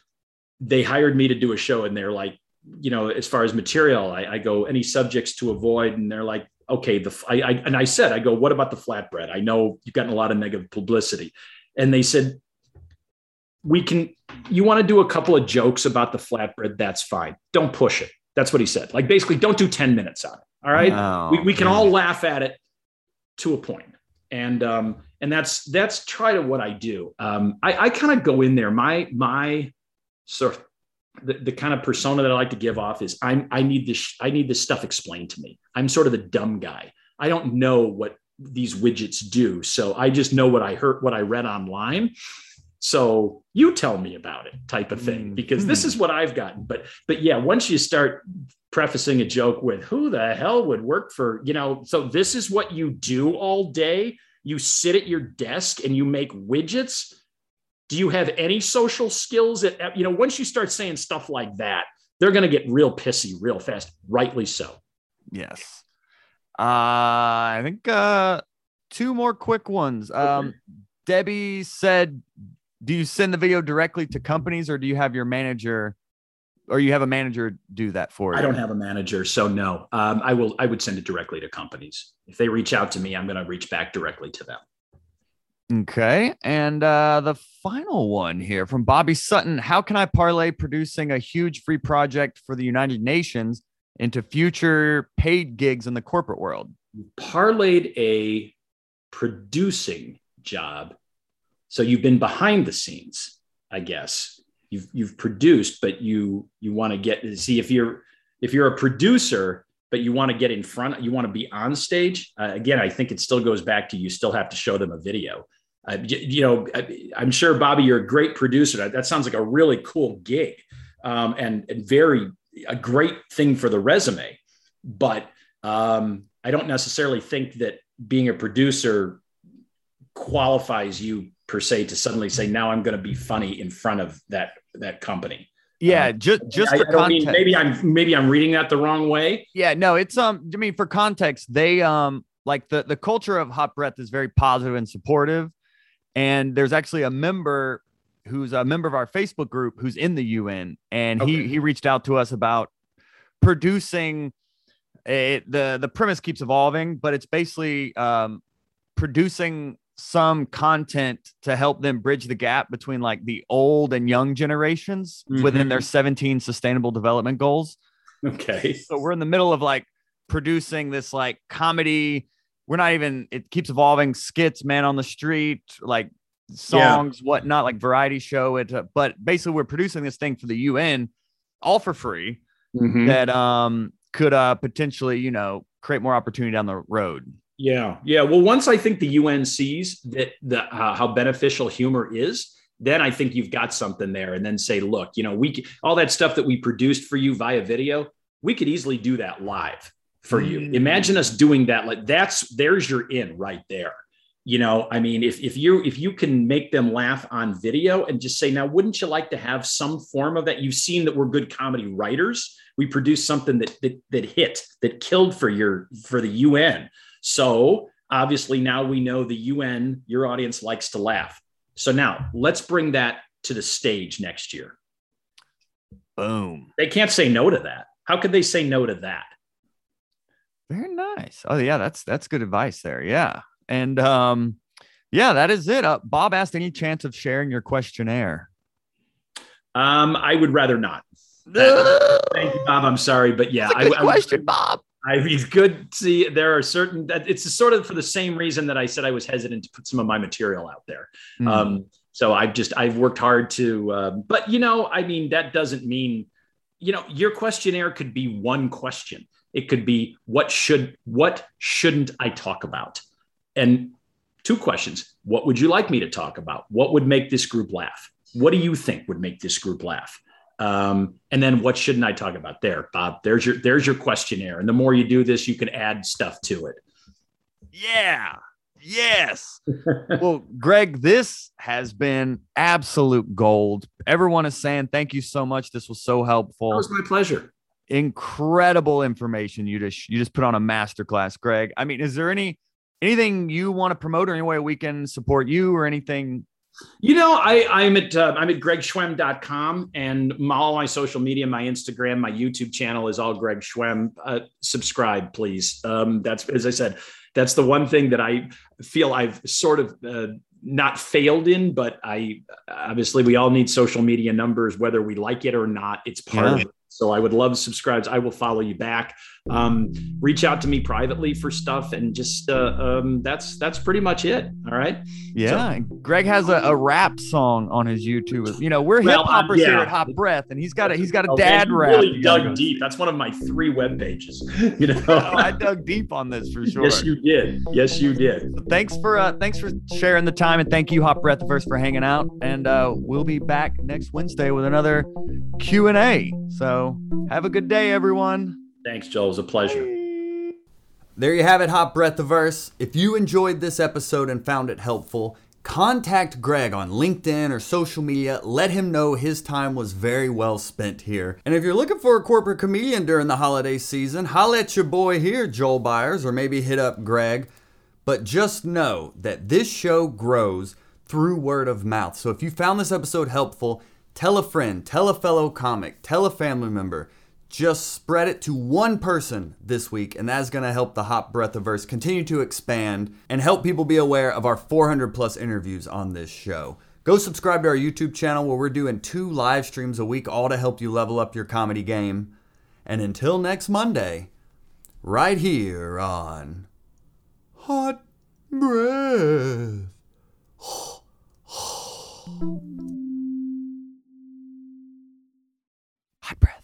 they hired me to do a show and they're like, you know, as far as material, I, I go any subjects to avoid, and they're like, okay, the I, I and I said, I go, what about the flatbread? I know you've gotten a lot of negative publicity, and they said, we can. You want to do a couple of jokes about the flatbread? That's fine. Don't push it. That's what he said. Like basically, don't do 10 minutes on it. All right. Oh, we, we can all laugh at it to a point. And um, and that's that's try to what I do. Um, I, I kind of go in there. My my sort of the, the kind of persona that I like to give off is I'm I need this I need this stuff explained to me. I'm sort of the dumb guy. I don't know what these widgets do. So I just know what I heard, what I read online. So you tell me about it type of thing, mm, because this hmm. is what I've gotten. But but yeah, once you start prefacing a joke with who the hell would work for, you know, so this is what you do all day. you sit at your desk and you make widgets. Do you have any social skills that, you know, once you start saying stuff like that, they're going to get real pissy real fast, rightly so. Yes. Uh, I think uh, two more quick ones. Um, okay. Debbie said, "Do you send the video directly to companies, or do you have your manager, or you have a manager do that for you?" I don't have a manager, so no. Um, I will. I would send it directly to companies. If they reach out to me, I'm going to reach back directly to them. Okay. And uh, the final one here from Bobby Sutton How can I parlay producing a huge free project for the United Nations into future paid gigs in the corporate world? Parlayed a producing job. So you've been behind the scenes, I guess. You've you've produced, but you you want to get see if you're if you're a producer, but you want to get in front, you want to be on stage. Uh, again, I think it still goes back to you still have to show them a video. Uh, you, you, know, I'm sure Bobby, you're a great producer. That, that sounds like a really cool gig, um, and and very a great thing for the resume. But um, I don't necessarily think that being a producer qualifies you per se to suddenly say now I'm going to be funny in front of that that company. Yeah, um, just just I, for I context. Mean, maybe I'm maybe I'm reading that the wrong way. Yeah, no, it's um. I mean, for context, they um like the the culture of Hot Breath is very positive and supportive, and there's actually a member who's a member of our Facebook group who's in the UN, and okay. he he reached out to us about producing. It, the the premise keeps evolving, but it's basically um, producing some content to help them bridge the gap between like the old and young generations mm-hmm. within their 17 sustainable development goals. Okay. So we're in the middle of like producing this like comedy. We're not even, it keeps evolving skits, man on the street, like songs, yeah. whatnot, like variety show. It, uh, but basically, we're producing this thing for the UN all for free mm-hmm. that um could uh potentially, you know, create more opportunity down the road. Yeah, yeah. Well, once I think the UN sees that the uh, how beneficial humor is, then I think you've got something there. And then say, look, you know, we all that stuff that we produced for you via video, we could easily do that live for mm. you. Imagine us doing that. Like that's there's your in right there. You know, I mean, if if you if you can make them laugh on video and just say, now, wouldn't you like to have some form of that? You've seen that we're good comedy writers. We produced something that that that hit, that killed for your for the UN so obviously now we know the UN, your audience likes to laugh. So now let's bring that to the stage next year. Boom. They can't say no to that. How could they say no to that? Very nice. Oh yeah, that's that's good advice there. Yeah. And um yeah, that is it. Uh, Bob asked any chance of sharing your questionnaire. Um, I would rather not. [LAUGHS] Thank you, Bob. I'm sorry, but yeah, I, question, Bob. I mean, good. See, there are certain that it's sort of for the same reason that I said I was hesitant to put some of my material out there. Mm. Um, so I've just I've worked hard to, uh, but you know, I mean, that doesn't mean, you know, your questionnaire could be one question. It could be what should what shouldn't I talk about, and two questions. What would you like me to talk about? What would make this group laugh? What do you think would make this group laugh? Um, and then what shouldn't I talk about there, Bob? There's your there's your questionnaire. And the more you do this, you can add stuff to it. Yeah. Yes. well, Greg, this has been absolute gold. Everyone is saying thank you so much. This was so helpful. It was my pleasure. Incredible information. You just you just put on a masterclass, Greg. I mean, is there any anything you want to promote or any way we can support you or anything you know, I, I'm at uh, I'm at gregschwem.com and all my social media, my Instagram, my YouTube channel is all Greg Schwem. Uh, subscribe, please. Um, that's as I said, that's the one thing that I feel I've sort of uh, not failed in, but I obviously we all need social media numbers, whether we like it or not. It's part yeah. of it. So I would love subscribes. I will follow you back. Um, reach out to me privately for stuff, and just uh, um, that's that's pretty much it. All right. Yeah. So, Greg has a, a, rap song on his YouTube. You know, we're hip hoppers yeah. here at Hot Breath, and he's got a he's got a oh, dad man, rap. Really dug deep. That's one of my three web pages. [LAUGHS] You know, oh, [LAUGHS] I dug deep on this for sure. Yes, you did. Yes, you did. So thanks for uh, thanks for sharing the time, and thank you, Hot Breathiverse, for hanging out. And uh, we'll be back next Wednesday with another Q and A. So have a good day, everyone. Thanks, Joel. It was a pleasure. There you have it, Hot Breathiverse. If you enjoyed this episode and found it helpful, contact Greg on LinkedIn or social media. Let him know his time was very well spent here. And if you're looking for a corporate comedian during the holiday season, holla at your boy here, Joel Byers, or maybe hit up Greg. But just know that this show grows through word of mouth. So if you found this episode helpful, tell a friend, tell a fellow comic, tell a family member just spread it to one person this week, and that's going to help the Hot Breathiverse continue to expand and help people be aware of our 400 plus interviews on this show. Go subscribe to our YouTube channel where we're doing two live streams a week, all to help you level up your comedy game. And until next Monday, right here on Hot Breath. Hot Breath.